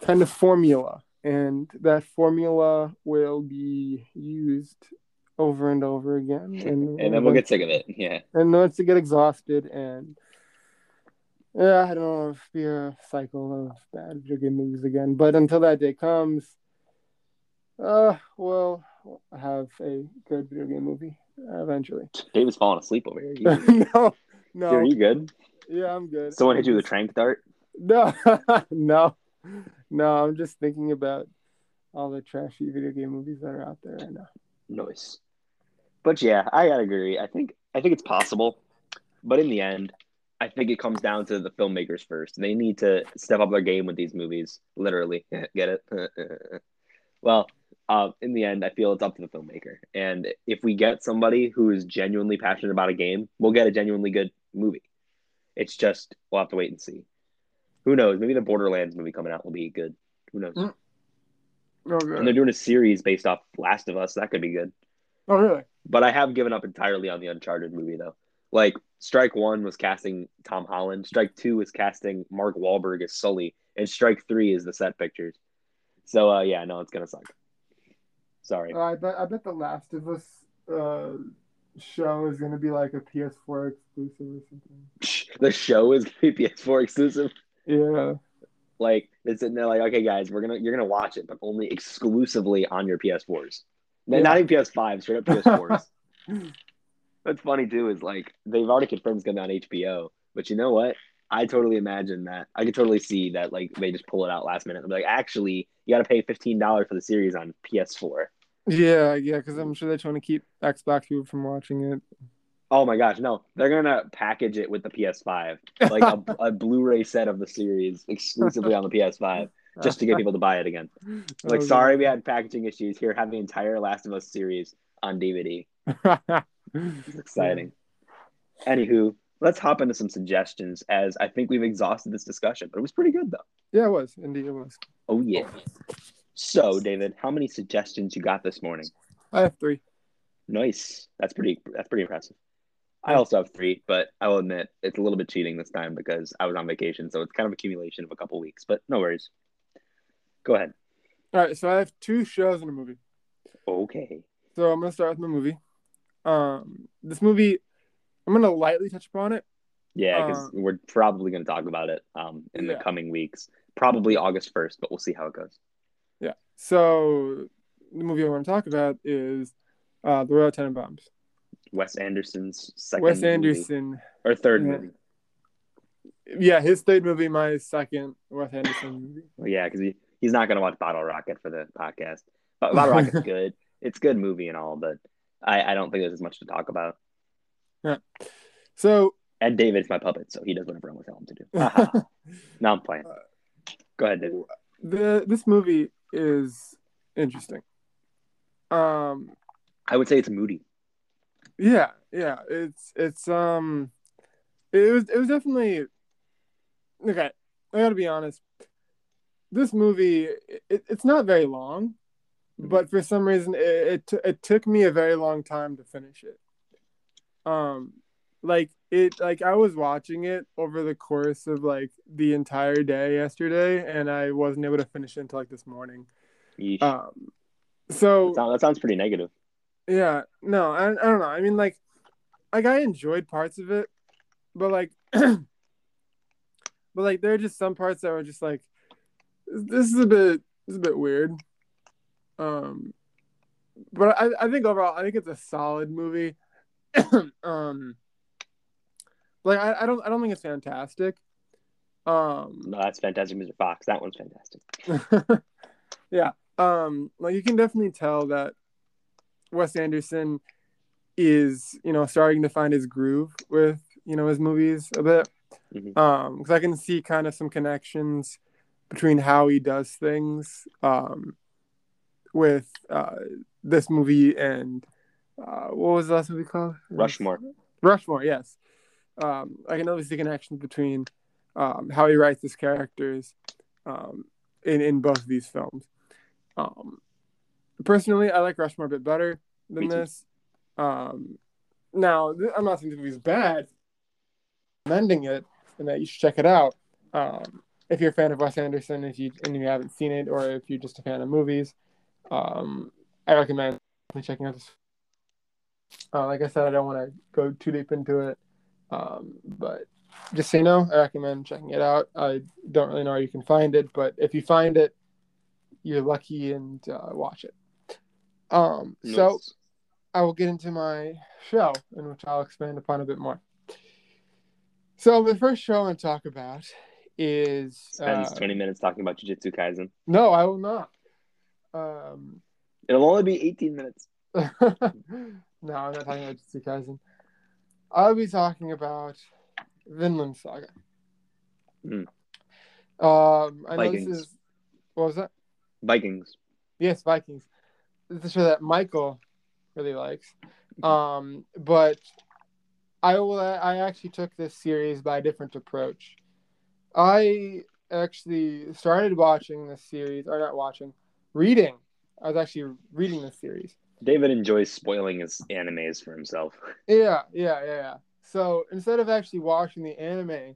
kind of formula. And that formula will be used over and over again. And, and then we'll get sick of it. Yeah. And once to get exhausted and yeah, I don't know if be a cycle of bad video game movies again. But until that day comes, uh, well, have a good video game movie eventually. David's falling asleep over here. You... no, no. Are you good? Yeah, I'm good. Someone hit you with a trank dart? No, no, no. I'm just thinking about all the trashy video game movies that are out there right now. Nice. But yeah, I gotta agree. I think I think it's possible, but in the end, I think it comes down to the filmmakers first. They need to step up their game with these movies. Literally, get it? well, uh, in the end, I feel it's up to the filmmaker. And if we get somebody who is genuinely passionate about a game, we'll get a genuinely good movie. It's just we'll have to wait and see. Who knows? Maybe the Borderlands movie coming out will be good. Who knows? Mm. Okay. And they're doing a series based off Last of Us. That could be good. Oh, really? But I have given up entirely on the Uncharted movie, though. Like, Strike One was casting Tom Holland. Strike Two was casting Mark Wahlberg as Sully, and Strike Three is the set pictures. So, uh, yeah, no, it's gonna suck. Sorry. Uh, I bet I bet the Last of Us uh, show is gonna be like a PS4 exclusive or something. The show is gonna be PS4 exclusive. Yeah. Like it's sitting there like, okay, guys, we're gonna you're gonna watch it, but only exclusively on your PS4s. Yeah. Not even PS5, straight up PS4s. What's funny too is like they've already confirmed it's gonna be on HBO, but you know what? I totally imagine that. I could totally see that like they just pull it out last minute. They're like, actually, you got to pay fifteen dollars for the series on PS4. Yeah, yeah, because I'm sure they're trying to keep Xbox people from watching it. Oh my gosh, no! They're gonna package it with the PS5, like a, a Blu-ray set of the series exclusively on the PS5, just to get people to buy it again. Like, Oh, sorry, we had packaging issues. Here, have the entire Last of Us series on DVD. It's exciting. Anywho, let's hop into some suggestions, as I think we've exhausted this discussion, but it was pretty good though. yeah, it was. Indeed, it was. Oh yeah. So, David, how many suggestions you got this morning? I have three. Nice. That's pretty. That's pretty impressive. I also have three, but I will admit it's a little bit cheating this time because I was on vacation, so it's kind of accumulation of a couple weeks. But no worries. Go ahead. All right, so I have two shows and a movie. Okay. So I'm gonna start with my movie. Um, this movie, I'm gonna lightly touch upon it. Yeah, because Uh, we're probably going to talk about it um, in Yeah. the coming weeks. Probably August first, but we'll see how it goes. Yeah. So the movie I want to talk about is uh, The Royal Tenenbaums. Wes Anderson's second Wes movie- Anderson. or third Yeah. movie. Yeah, his third movie, my second Wes Anderson movie. Yeah, because he, he's not going to watch Bottle Rocket for the podcast. But Bottle Rocket's good. It's a good movie and all, but I, I don't think there's as much to talk about. Yeah. So And David's my puppet, so he does whatever I want him to do. Haha. no, I'm playing. Go ahead, David. the this movie is interesting. Um, I would say it's moody. Yeah, yeah, it's it's um, it was it was definitely okay. I gotta be honest. This movie, it, it's not very long, but for some reason, it it, it took me a very long time to finish it. Um, like it, like I was watching it over the course of like the entire day yesterday, and I wasn't able to finish it until like this morning. Yeesh. Um, so that, sounds, that sounds pretty negative. Yeah, no, I, I don't know. I mean, like, like I enjoyed parts of it, but like, but like there are just some parts that were just like, this is a bit, this is a bit weird. Um, but I, I think overall, I think it's a solid movie. um, like I, I don't, I don't think it's fantastic. Um, No, that's fantastic, Mr. Fox. That one's fantastic. yeah. Um, like you can definitely tell that Wes Anderson is, you know, starting to find his groove with, you know, his movies a bit. Mhm. Um, because I can see kind of some connections between how he does things, um, with uh this movie and uh what was the last movie called? Rushmore. Rushmore, yes. Um, I can obviously see connections between um, how he writes his characters um, in in both of these films. Um, personally, I like Rushmore a bit better than Me too. this. Um, now, th- I'm not saying the movie's bad. Mending it, and that you should check it out. Um, if you're a fan of Wes Anderson, if you and you haven't seen it, or if you're just a fan of movies, um, I recommend checking out this. Uh, like I said, I don't want to go too deep into it, um, but just so you know, I recommend checking it out. I don't really know where you can find it, but if you find it, you're lucky and uh, watch it. Um, so I will get into my show, in which I'll expand upon a bit more. So the first show I want to talk about is spends uh, 20 minutes talking about Jujutsu Kaisen. no, I will not. Um, It'll only be 18 minutes. no, I'm not talking about Jujutsu Kaisen. I'll be talking about Vinland Saga. Hmm. Um, I know Vikings. this is what was that? Vikings. Yes, Vikings. This is a show that Michael really likes. Um, but I will. I actually took this series by a different approach. I actually started watching this series, or not watching, reading. I was actually reading this series. David enjoys spoiling his animes for himself. Yeah, yeah, yeah, yeah. So instead of actually watching the anime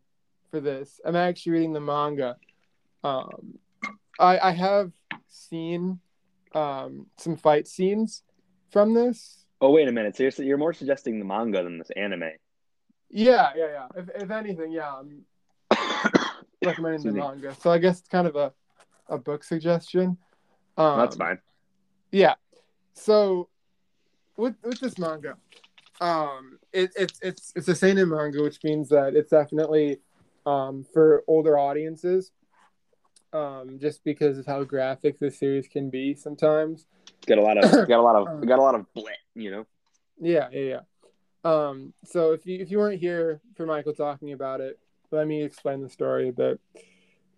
for this, I'm actually reading the manga. Um, I I have seen um some fight scenes from this. Oh, wait a minute. So you're, you're more suggesting the manga than this anime. Yeah, yeah, yeah. If if anything, yeah, I'm recommending the manga. So I guess it's kind of a a book suggestion. Um, That's fine. Yeah. So with with this manga, um, it, it's it's it's a seinen manga, which means that it's definitely um, for older audiences, um, just because of how graphic this series can be sometimes. Got a lot of got a lot of got a lot of blit, you know. Yeah, yeah, yeah. Um, so if you if you weren't here for Michael talking about it, let me explain the story a bit.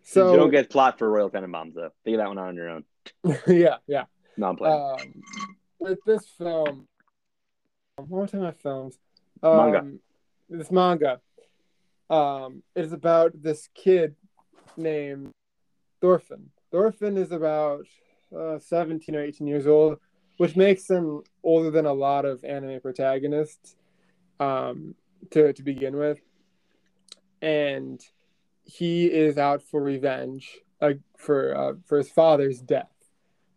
So you don't get plot for Royal Tenenbaums though. Figure that one out on your own. yeah, yeah. No, I'm. Um, with this film, one were talking about films? Um, Manga. This manga. Um, is about this kid named Thorfinn. Thorfinn is about uh, 17 or 18 years old, which makes him older than a lot of anime protagonists um, to, to begin with. And he is out for revenge uh, for uh, for his father's death,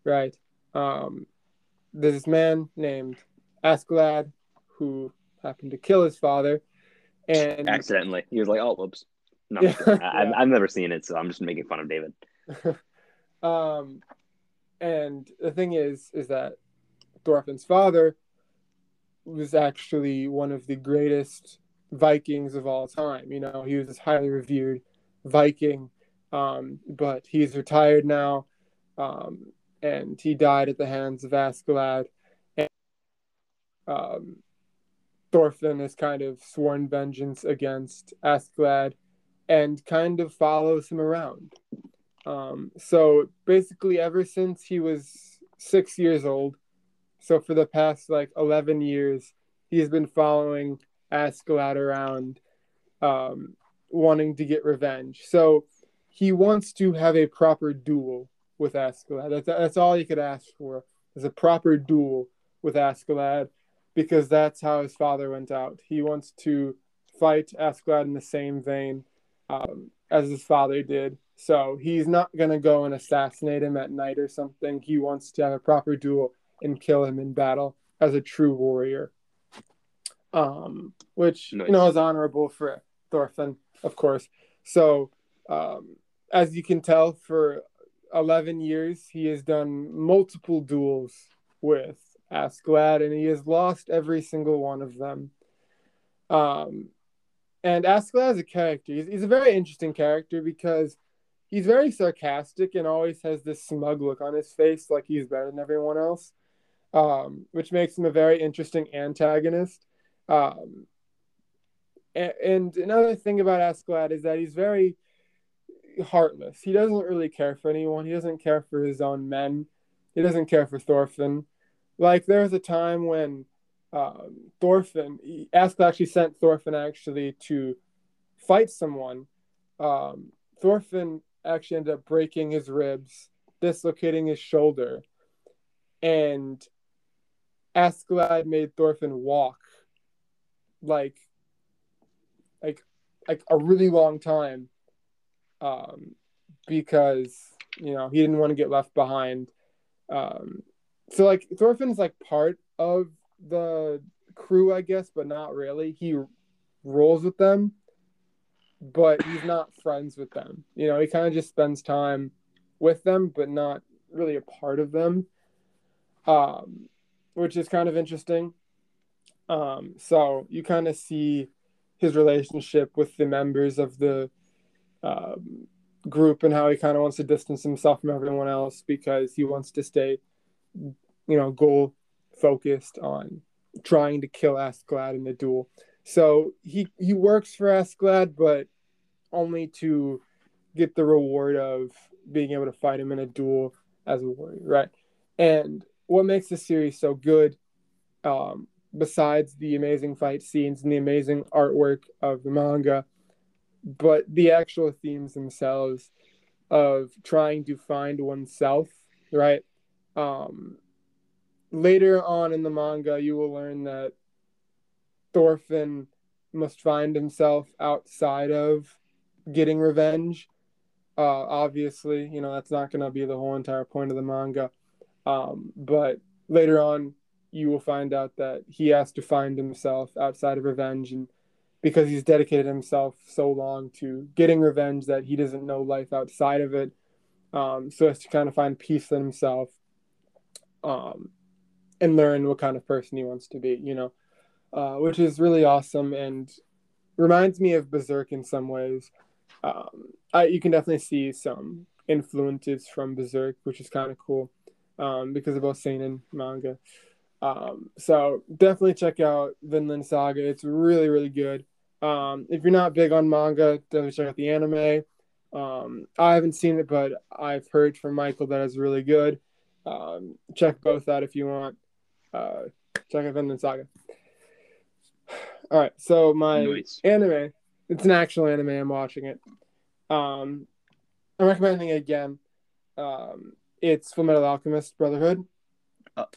right? Um, there's this man named Askeladd who happened to kill his father, and Accidentally, he was like, "Oh, whoops." No, Yeah, I. I've never seen it, so I'm just making fun of David. um, and the thing is, is that Thorfinn's father was actually one of the greatest Vikings of all time. You know, he was this highly revered Viking, um, but he's retired now, um, and he died at the hands of Askeladd. And um, Thorfinn has kind of sworn vengeance against Askeladd and kind of follows him around. Um, so basically, ever since he was six years old, so for the past like 11 years, he's been following Askeladd around, um, wanting to get revenge. So he wants to have a proper duel with Askeladd. That's, that's all he could ask for is a proper duel with Askeladd because that's how his father went out. He wants to fight Askeladd in the same vein um, as his father did. So he's not going to go and assassinate him at night or something. He wants to have a proper duel and kill him in battle as a true warrior. Um, which Nice. you know is honorable for Thorfinn, of course. So um, as you can tell, for eleven years he has done multiple duels with Askeladd, and he has lost every single one of them. Um, and Askeladd as a character, he's, he's a very interesting character because he's very sarcastic and always has this smug look on his face, like he's better than everyone else, um, which makes him a very interesting antagonist. Um, and, and another thing about Askeladd is that he's very heartless. He doesn't really care for anyone. He doesn't care for his own men. He doesn't care for Thorfinn. Like there was a time when um, Thorfinn, Askeladd actually sent Thorfinn actually to fight someone. Um, Thorfinn actually ended up breaking his ribs, dislocating his shoulder, and Askeladd made Thorfinn walk like like like a really long time um because you know he didn't want to get left behind um so like Thorfinn's like part of the crew I guess but not really. He rolls with them but he's not friends with them. You know he kind of just spends time with them but not really a part of them. Um which is kind of interesting. Um, so you kind of see his relationship with the members of the um, group and how he kind of wants to distance himself from everyone else because he wants to stay, you know, goal focused on trying to kill Askeladd in the duel. So he he works for Askeladd, but only to get the reward of being able to fight him in a duel as a warrior, right? And what makes the series so good um, besides the amazing fight scenes and the amazing artwork of the manga, but the actual themes themselves of trying to find oneself, right? Um, later on in the manga, you will learn that Thorfinn must find himself outside of getting revenge. Uh, obviously, you know, that's not going to be the whole entire point of the manga. Um, but later on, you will find out that he has to find himself outside of revenge and because he's dedicated himself so long to getting revenge that he doesn't know life outside of it um, so as to kind of find peace in himself um, and learn what kind of person he wants to be you know uh, which is really awesome and reminds me of berserk in some ways um, I, you can definitely see some influences from Berserk, which is kind of cool um, because they're both seinen manga. Um, so definitely check out Vinland Saga. It's really, really good. Um, if you're not big on manga, definitely check out the anime. Um, I haven't seen it, but I've heard from Michael that it's really good. Um, check both out if you want. Uh, out Vinland Saga. All right, so my Nice. anime. It's an actual anime. I'm watching it. Um, I'm recommending it again. Um, it's Full Metal Alchemist Brotherhood.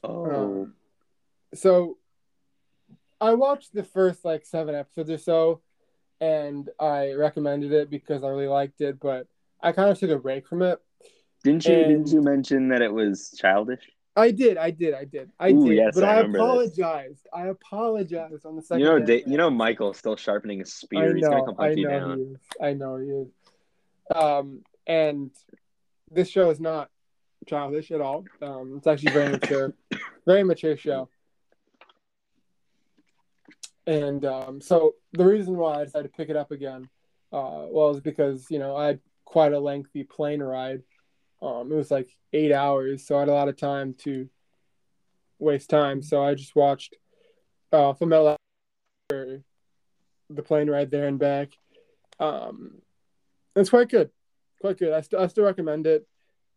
oh. Um, so I watched the first like seven episodes or so, and I recommended it because I really liked it. But I kind of took a break from it. didn't you and- didn't you mention that it was childish? I did, I did, I did, I Ooh, did. yes, but I I, remember this. apologized. I apologized on the second. You know, day. Da- you know, Michael's still sharpening his I spear. He's gonna know, come I punch you down. he is. I know he is. Um, and this show is not childish at all. Um, it's actually very mature, very mature show. And um, so the reason why I decided to pick it up again, uh, well, is because you know I had quite a lengthy plane ride. Um, it was like eight hours, so I had a lot of time to waste time. So I just watched uh, Metal for the plane ride there and back. Um, it's quite good, quite good. I, st- I still recommend it.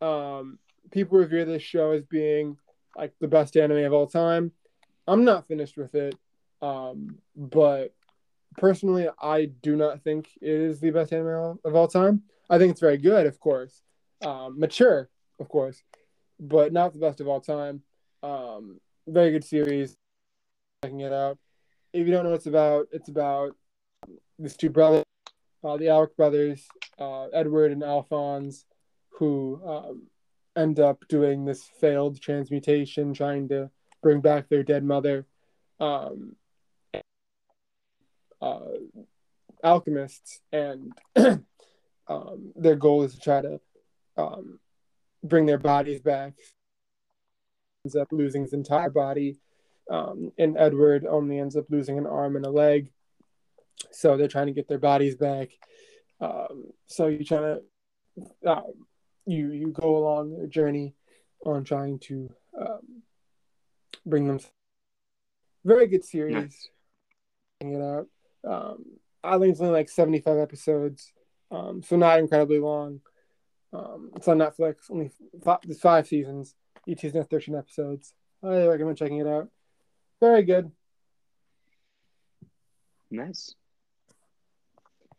Um, people review this show as being like the best anime of all time. I'm not finished with it, um, but personally, I do not think it is the best anime of all time. I think it's very good, of course, um, mature, of course, but not the best of all time. Um, very good series. Checking it out. If you don't know what it's about, it's about these two brothers, uh, the Elric brothers, uh, Edward and Alphonse, who um, end up doing this failed transmutation, trying to bring back their dead mother. Um, uh, alchemists, and um, their goal is to try to um, bring their bodies back. Ends up losing his entire body, um, and Edward only ends up losing an arm and a leg. So they're trying to get their bodies back. Um, so you try to uh, you you go along a journey on trying to um, bring them. Very good series. Nice. Checking it out. Um, I think it's only like seventy five episodes, um, so not incredibly long. Um, it's on Netflix. Only five, there's five seasons. Each season has thirteen episodes. I recommend checking it out. Very good. Nice.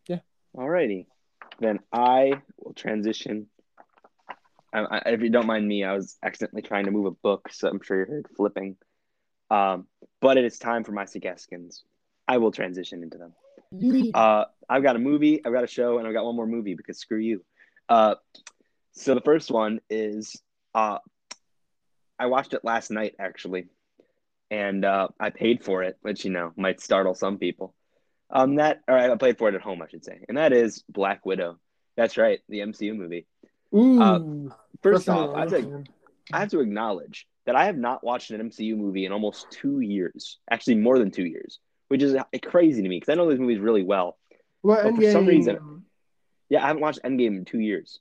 Yeah. Alrighty. Then I will transition. I, I, if you don't mind me, I was accidentally trying to move a book, so I'm sure you heard flipping. Um, but it is time for my suggestions. I will transition into them. Uh, I've got a movie, I've got a show, and I've got one more movie because screw you. Uh, so the first one is uh, I watched it last night actually, and uh, I paid for it, which you know might startle some people. Um, that or I played for it at home, I should say, and that is Black Widow. That's right, the MCU movie. Ooh. Uh, First off, I have, to, I have to acknowledge that I have not watched an MCU movie in almost two years, actually more than two years, which is crazy to me because I know those movies really well. Well, but for some reason- Yeah, I haven't watched Endgame in two years.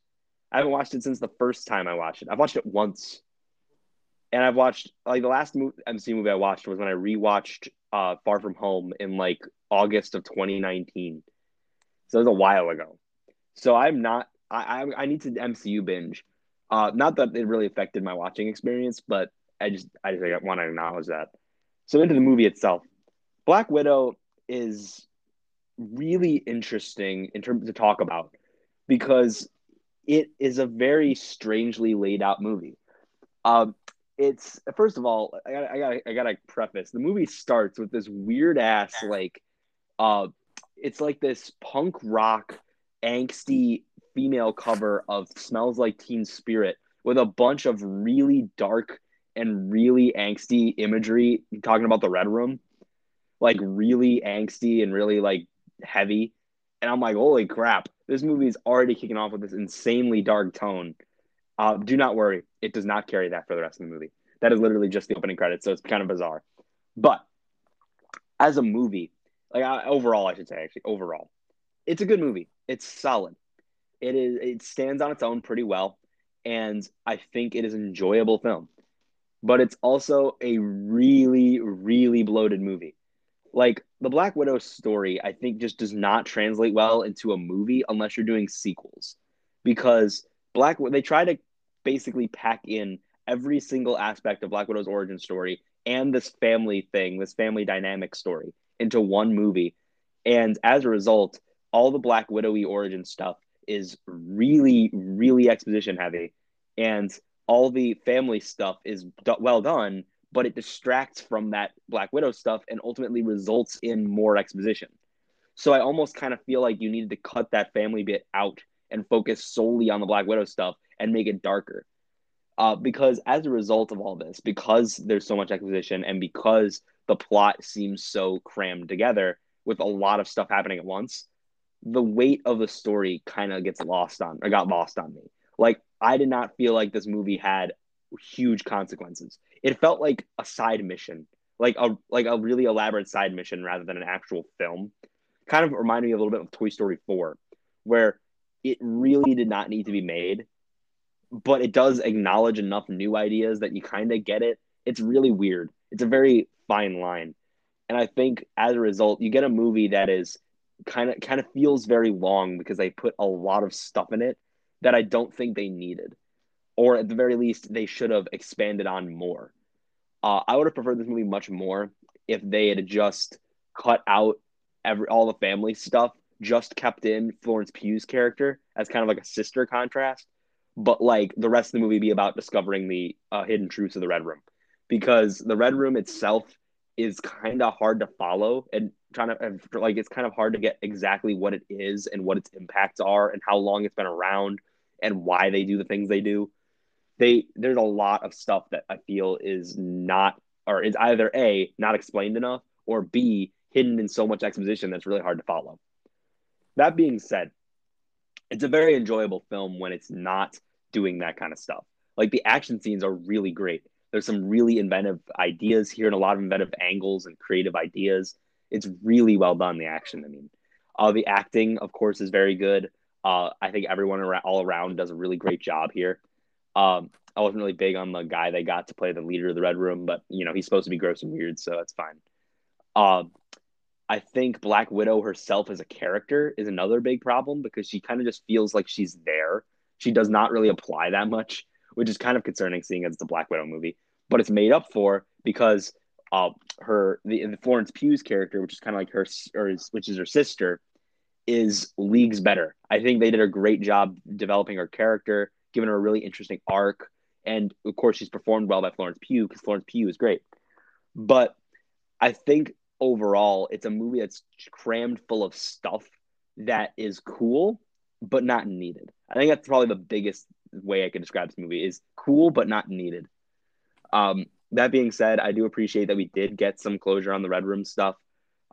I haven't watched it since the first time I watched it. I've watched it once, and I've watched like the last mo- MCU movie I watched was when I rewatched uh, Far From Home in like August of 2019. So it was a while ago. So I'm not. I I, I need to MCU binge. Uh, not that it really affected my watching experience, but I just I just want to acknowledge that. So into the movie itself, Black Widow is really interesting in terms to talk about because it is a very strangely laid out movie. Um, it's first of all, I got I got I got to preface the movie starts with this weird ass like, uh, it's like this punk rock angsty female cover of Smells Like Teen Spirit with a bunch of really dark and really angsty imagery talking about the red room, like really angsty and really like heavy. And I'm like, holy crap, this movie is already kicking off with this insanely dark tone. Uh, do not worry, it does not carry that for the rest of the movie. That is literally just the opening credits, so it's kind of bizarre. But as a movie, like I, overall, I should say, actually, overall, it's a good movie. It's solid. It is it stands on its own pretty well, and I think it is an enjoyable film. But it's also a really, really bloated movie. Like the Black Widow story, I think just does not translate well into a movie unless you're doing sequels. Because Black they try to basically pack in every single aspect of Black Widow's origin story and this family thing, this family dynamic story into one movie. And as a result, all the Black Widowy origin stuff is really, really exposition heavy. And all the family stuff is d- well done, but it distracts from that Black Widow stuff and ultimately results in more exposition. So I almost kind of feel like you needed to cut that family bit out and focus solely on the Black Widow stuff and make it darker. Uh, because as a result of all this, because there's so much exposition and because the plot seems so crammed together with a lot of stuff happening at once, the weight of the story kind of gets lost on or got lost on me. Like I did not feel like this movie had huge consequences. It felt like a side mission, like a like a really elaborate side mission rather than an actual film. Kind of reminded me a little bit of Toy Story 4, where it really did not need to be made, but it does acknowledge enough new ideas that you kind of get it. It's really weird. It's a very fine line. And I think as a result, you get a movie that is kind of kind of feels very long because they put a lot of stuff in it that I don't think they needed, or at the very least, they should have expanded on more. Uh, I would have preferred this movie much more if they had just cut out every all the family stuff, just kept in Florence Pugh's character as kind of like a sister contrast, but like the rest of the movie be about discovering the uh, hidden truths of the Red Room, because the Red Room itself is kind of hard to follow and trying to like it's kind of hard to get exactly what it is and what its impacts are and how long it's been around and why they do the things they do. They there's a lot of stuff that I feel is not or is either A, not explained enough, or B, hidden in so much exposition that's really hard to follow. That being said, it's a very enjoyable film when it's not doing that kind of stuff. Like the action scenes are really great. There's some really inventive ideas here and a lot of inventive angles and creative ideas. It's really well done, the action. I mean, uh, the acting, of course, is very good. Uh, I think everyone around, all around does a really great job here. Um, I wasn't really big on the guy they got to play the leader of the Red Room, but you know he's supposed to be gross and weird, so that's fine. Um, I think Black Widow herself as a character is another big problem because she kind of just feels like she's there. She does not really apply that much, which is kind of concerning, seeing as it's a Black Widow movie. But it's made up for because uh, her the, the Florence Pugh's character, which is kind of like her, or which is her sister, is leagues better. I think they did a great job developing her character, giving her a really interesting arc. And of course, she's performed well by Florence Pugh because Florence Pugh is great. But I think overall, it's a movie that's crammed full of stuff that is cool, but not needed. I think that's probably the biggest way I could describe this movie is cool, but not needed. Um, that being said, I do appreciate that we did get some closure on the Red Room stuff.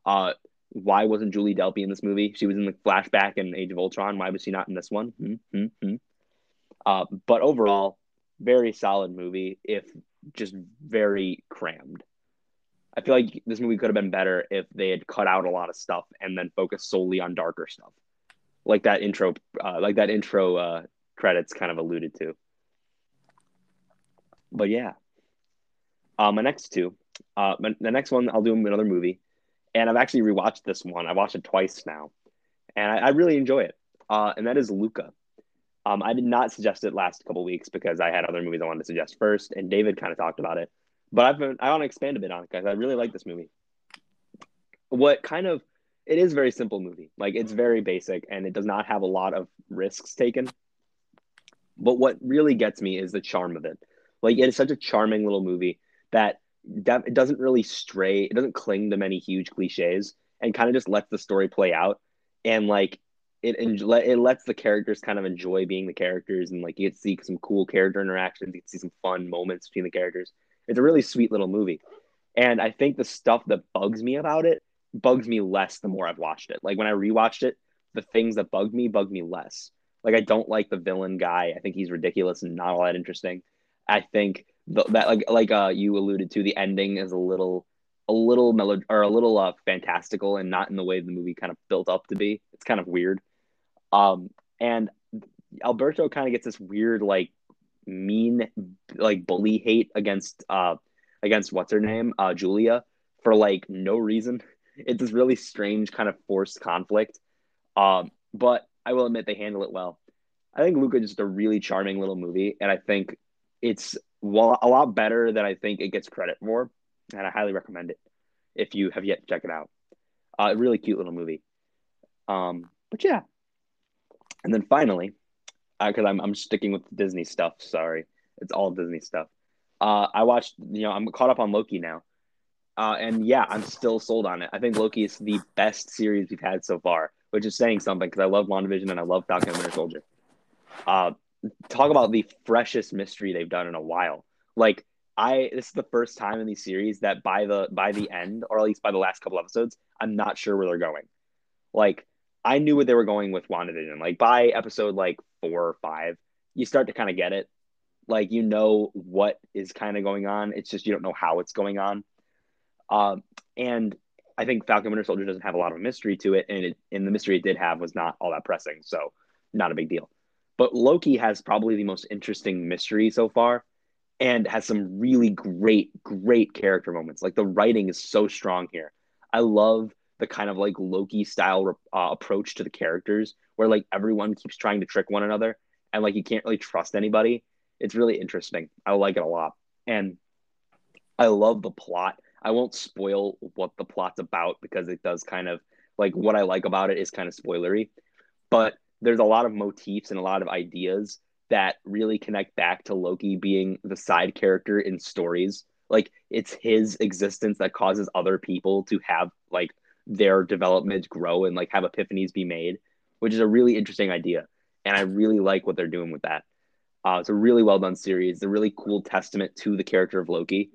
Uh, why wasn't Julie Delpy in this movie? She was in the flashback in Age of Ultron. Why was she not in this one? Mm-hmm. Uh, but overall, very solid movie, if just very crammed. I feel like this movie could have been better if they had cut out a lot of stuff and then focused solely on darker stuff, like that intro, uh, like that intro uh, credits kind of alluded to. But yeah, uh, my next two, uh, my, the next one I'll do another movie and I've actually rewatched this one. I watched it twice now, and I, I really enjoy it. Uh, and that is Luca. Um, I did not suggest it last couple weeks because I had other movies I wanted to suggest first, and David kind of talked about it. But I've been, I want to expand a bit on it because I really like this movie. What kind of it is a very simple movie. Like it's very basic and it does not have a lot of risks taken. But what really gets me is the charm of it. Like it is such a charming little movie that it doesn't really stray it doesn't cling to many huge cliches and kind of just lets the story play out and like it it lets the characters kind of enjoy being the characters and like you get to see some cool character interactions you to see some fun moments between the characters. It's a really sweet little movie. And i think the stuff that bugs me about it bugs me less the more i've watched it. Like when i rewatched it the things that bugged me bug me less. Like i don't like the villain guy. I think he's ridiculous and not all that interesting. I think the, that like like uh you alluded to the ending is a little a little mellow or a little uh fantastical and not in the way the movie kind of built up to be. It's kind of weird um and Alberto kind of gets this weird like mean like bully hate against uh against what's her name uh Julia for like no reason. It's this really strange kind of forced conflict. Um, but I will admit they handle it well. I think Luca is just a really charming little movie, and I think it's well, a lot better than I think it gets credit for, and I highly recommend it if you have yet to check it out. Uh, really cute little movie. Um, but yeah, and then finally, because uh, I'm I'm sticking with Disney stuff. Sorry, it's all Disney stuff. Uh, I watched. You know, I'm caught up on Loki now, uh, and yeah, I'm still sold on it. I think Loki is the best series we've had so far, which is saying something because I love WandaVision and I love Falcon and Winter Soldier. Uh, talk about the freshest mystery they've done in a while. Like I, this is the first time in these series that by the by the end, or at least by the last couple episodes, I'm not sure where they're going. Like I knew what they were going with WandaVision. Like by episode like four or five, you start to kind of get it. Like you know what is kind of going on. It's just you don't know how it's going on. Um, and I think Falcon Winter Soldier doesn't have a lot of mystery to it, and it, and the mystery it did have was not all that pressing, so not a big deal. But Loki has probably the most interesting mystery so far, and has some really great, great character moments. Like the writing is so strong here. I love the kind of like Loki style uh, approach to the characters where like everyone keeps trying to trick one another and like you can't really trust anybody. It's really interesting. I like it a lot. And I love the plot. I won't spoil what the plot's about because it does kind of like what I like about it is kind of spoilery. But there's a lot of motifs and a lot of ideas that really connect back to Loki being the side character in stories. Like it's his existence that causes other people to have like their development grow and like have epiphanies be made, which is a really interesting idea. And I really like what they're doing with that. Uh, it's a really well done series. It's a really cool testament to the character of Loki,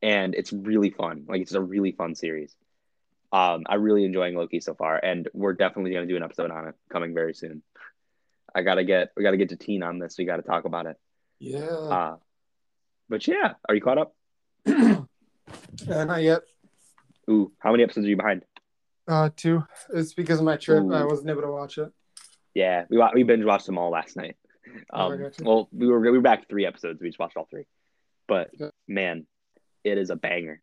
and it's really fun. Like it's a really fun series. Um, I'm really enjoying Loki so far, and we're definitely going to do an episode on it coming very soon. I gotta get we gotta get to teen on this. We got to talk about it. Yeah. Uh, but yeah, are you caught up? uh, not yet. Ooh, how many episodes are you behind? Uh, two. It's because of my trip. Ooh. I wasn't able to watch it. Yeah, we we binge watched them all last night. Oh, um, oh, well, we were we were back three episodes. We just watched all three, but yeah. man, it is a banger.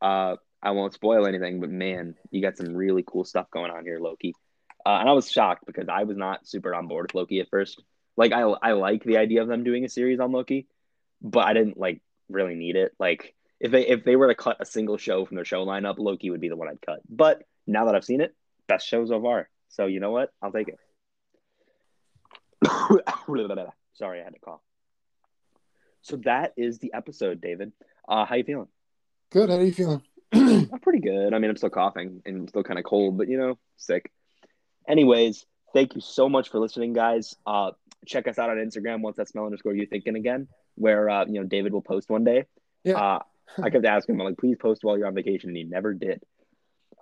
Uh, I won't spoil anything, but man, you got some really cool stuff going on here, Loki. Uh, and I was shocked because I was not super on board with Loki at first. Like I I like the idea of them doing a series on Loki, but I didn't like really need it. Like if they if they were to cut a single show from their show lineup, Loki would be the one I'd cut. But now that I've seen it, best show so far. So you know what? I'll take it. Sorry, I had to cough. So that is the episode, David. Uh, how you feeling? Good. How are you feeling? I'm pretty good. I mean, I'm still coughing and I'm still kind of cold, but you know, sick. Anyways, thank you so much for listening, guys. Uh, check us out on Instagram once that smell underscore you thinking again, where uh, you know David will post one day. Yeah. Uh, I kept asking him like, please post while you're on vacation, and he never did.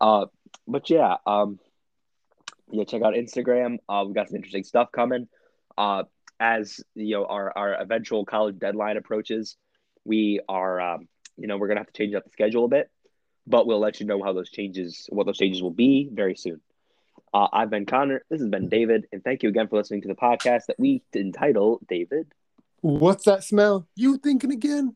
Uh, but yeah, um, yeah, check out Instagram. Uh, we've got some interesting stuff coming. Uh, as you know, our our eventual college deadline approaches, we are, um, you know, we're gonna have to change up the schedule a bit, but we'll let you know how those changes, what those changes will be very soon. Uh, I've been Connor. This has been David, and thank you again for listening to the podcast that we entitle David. What's that smell? You thinking again?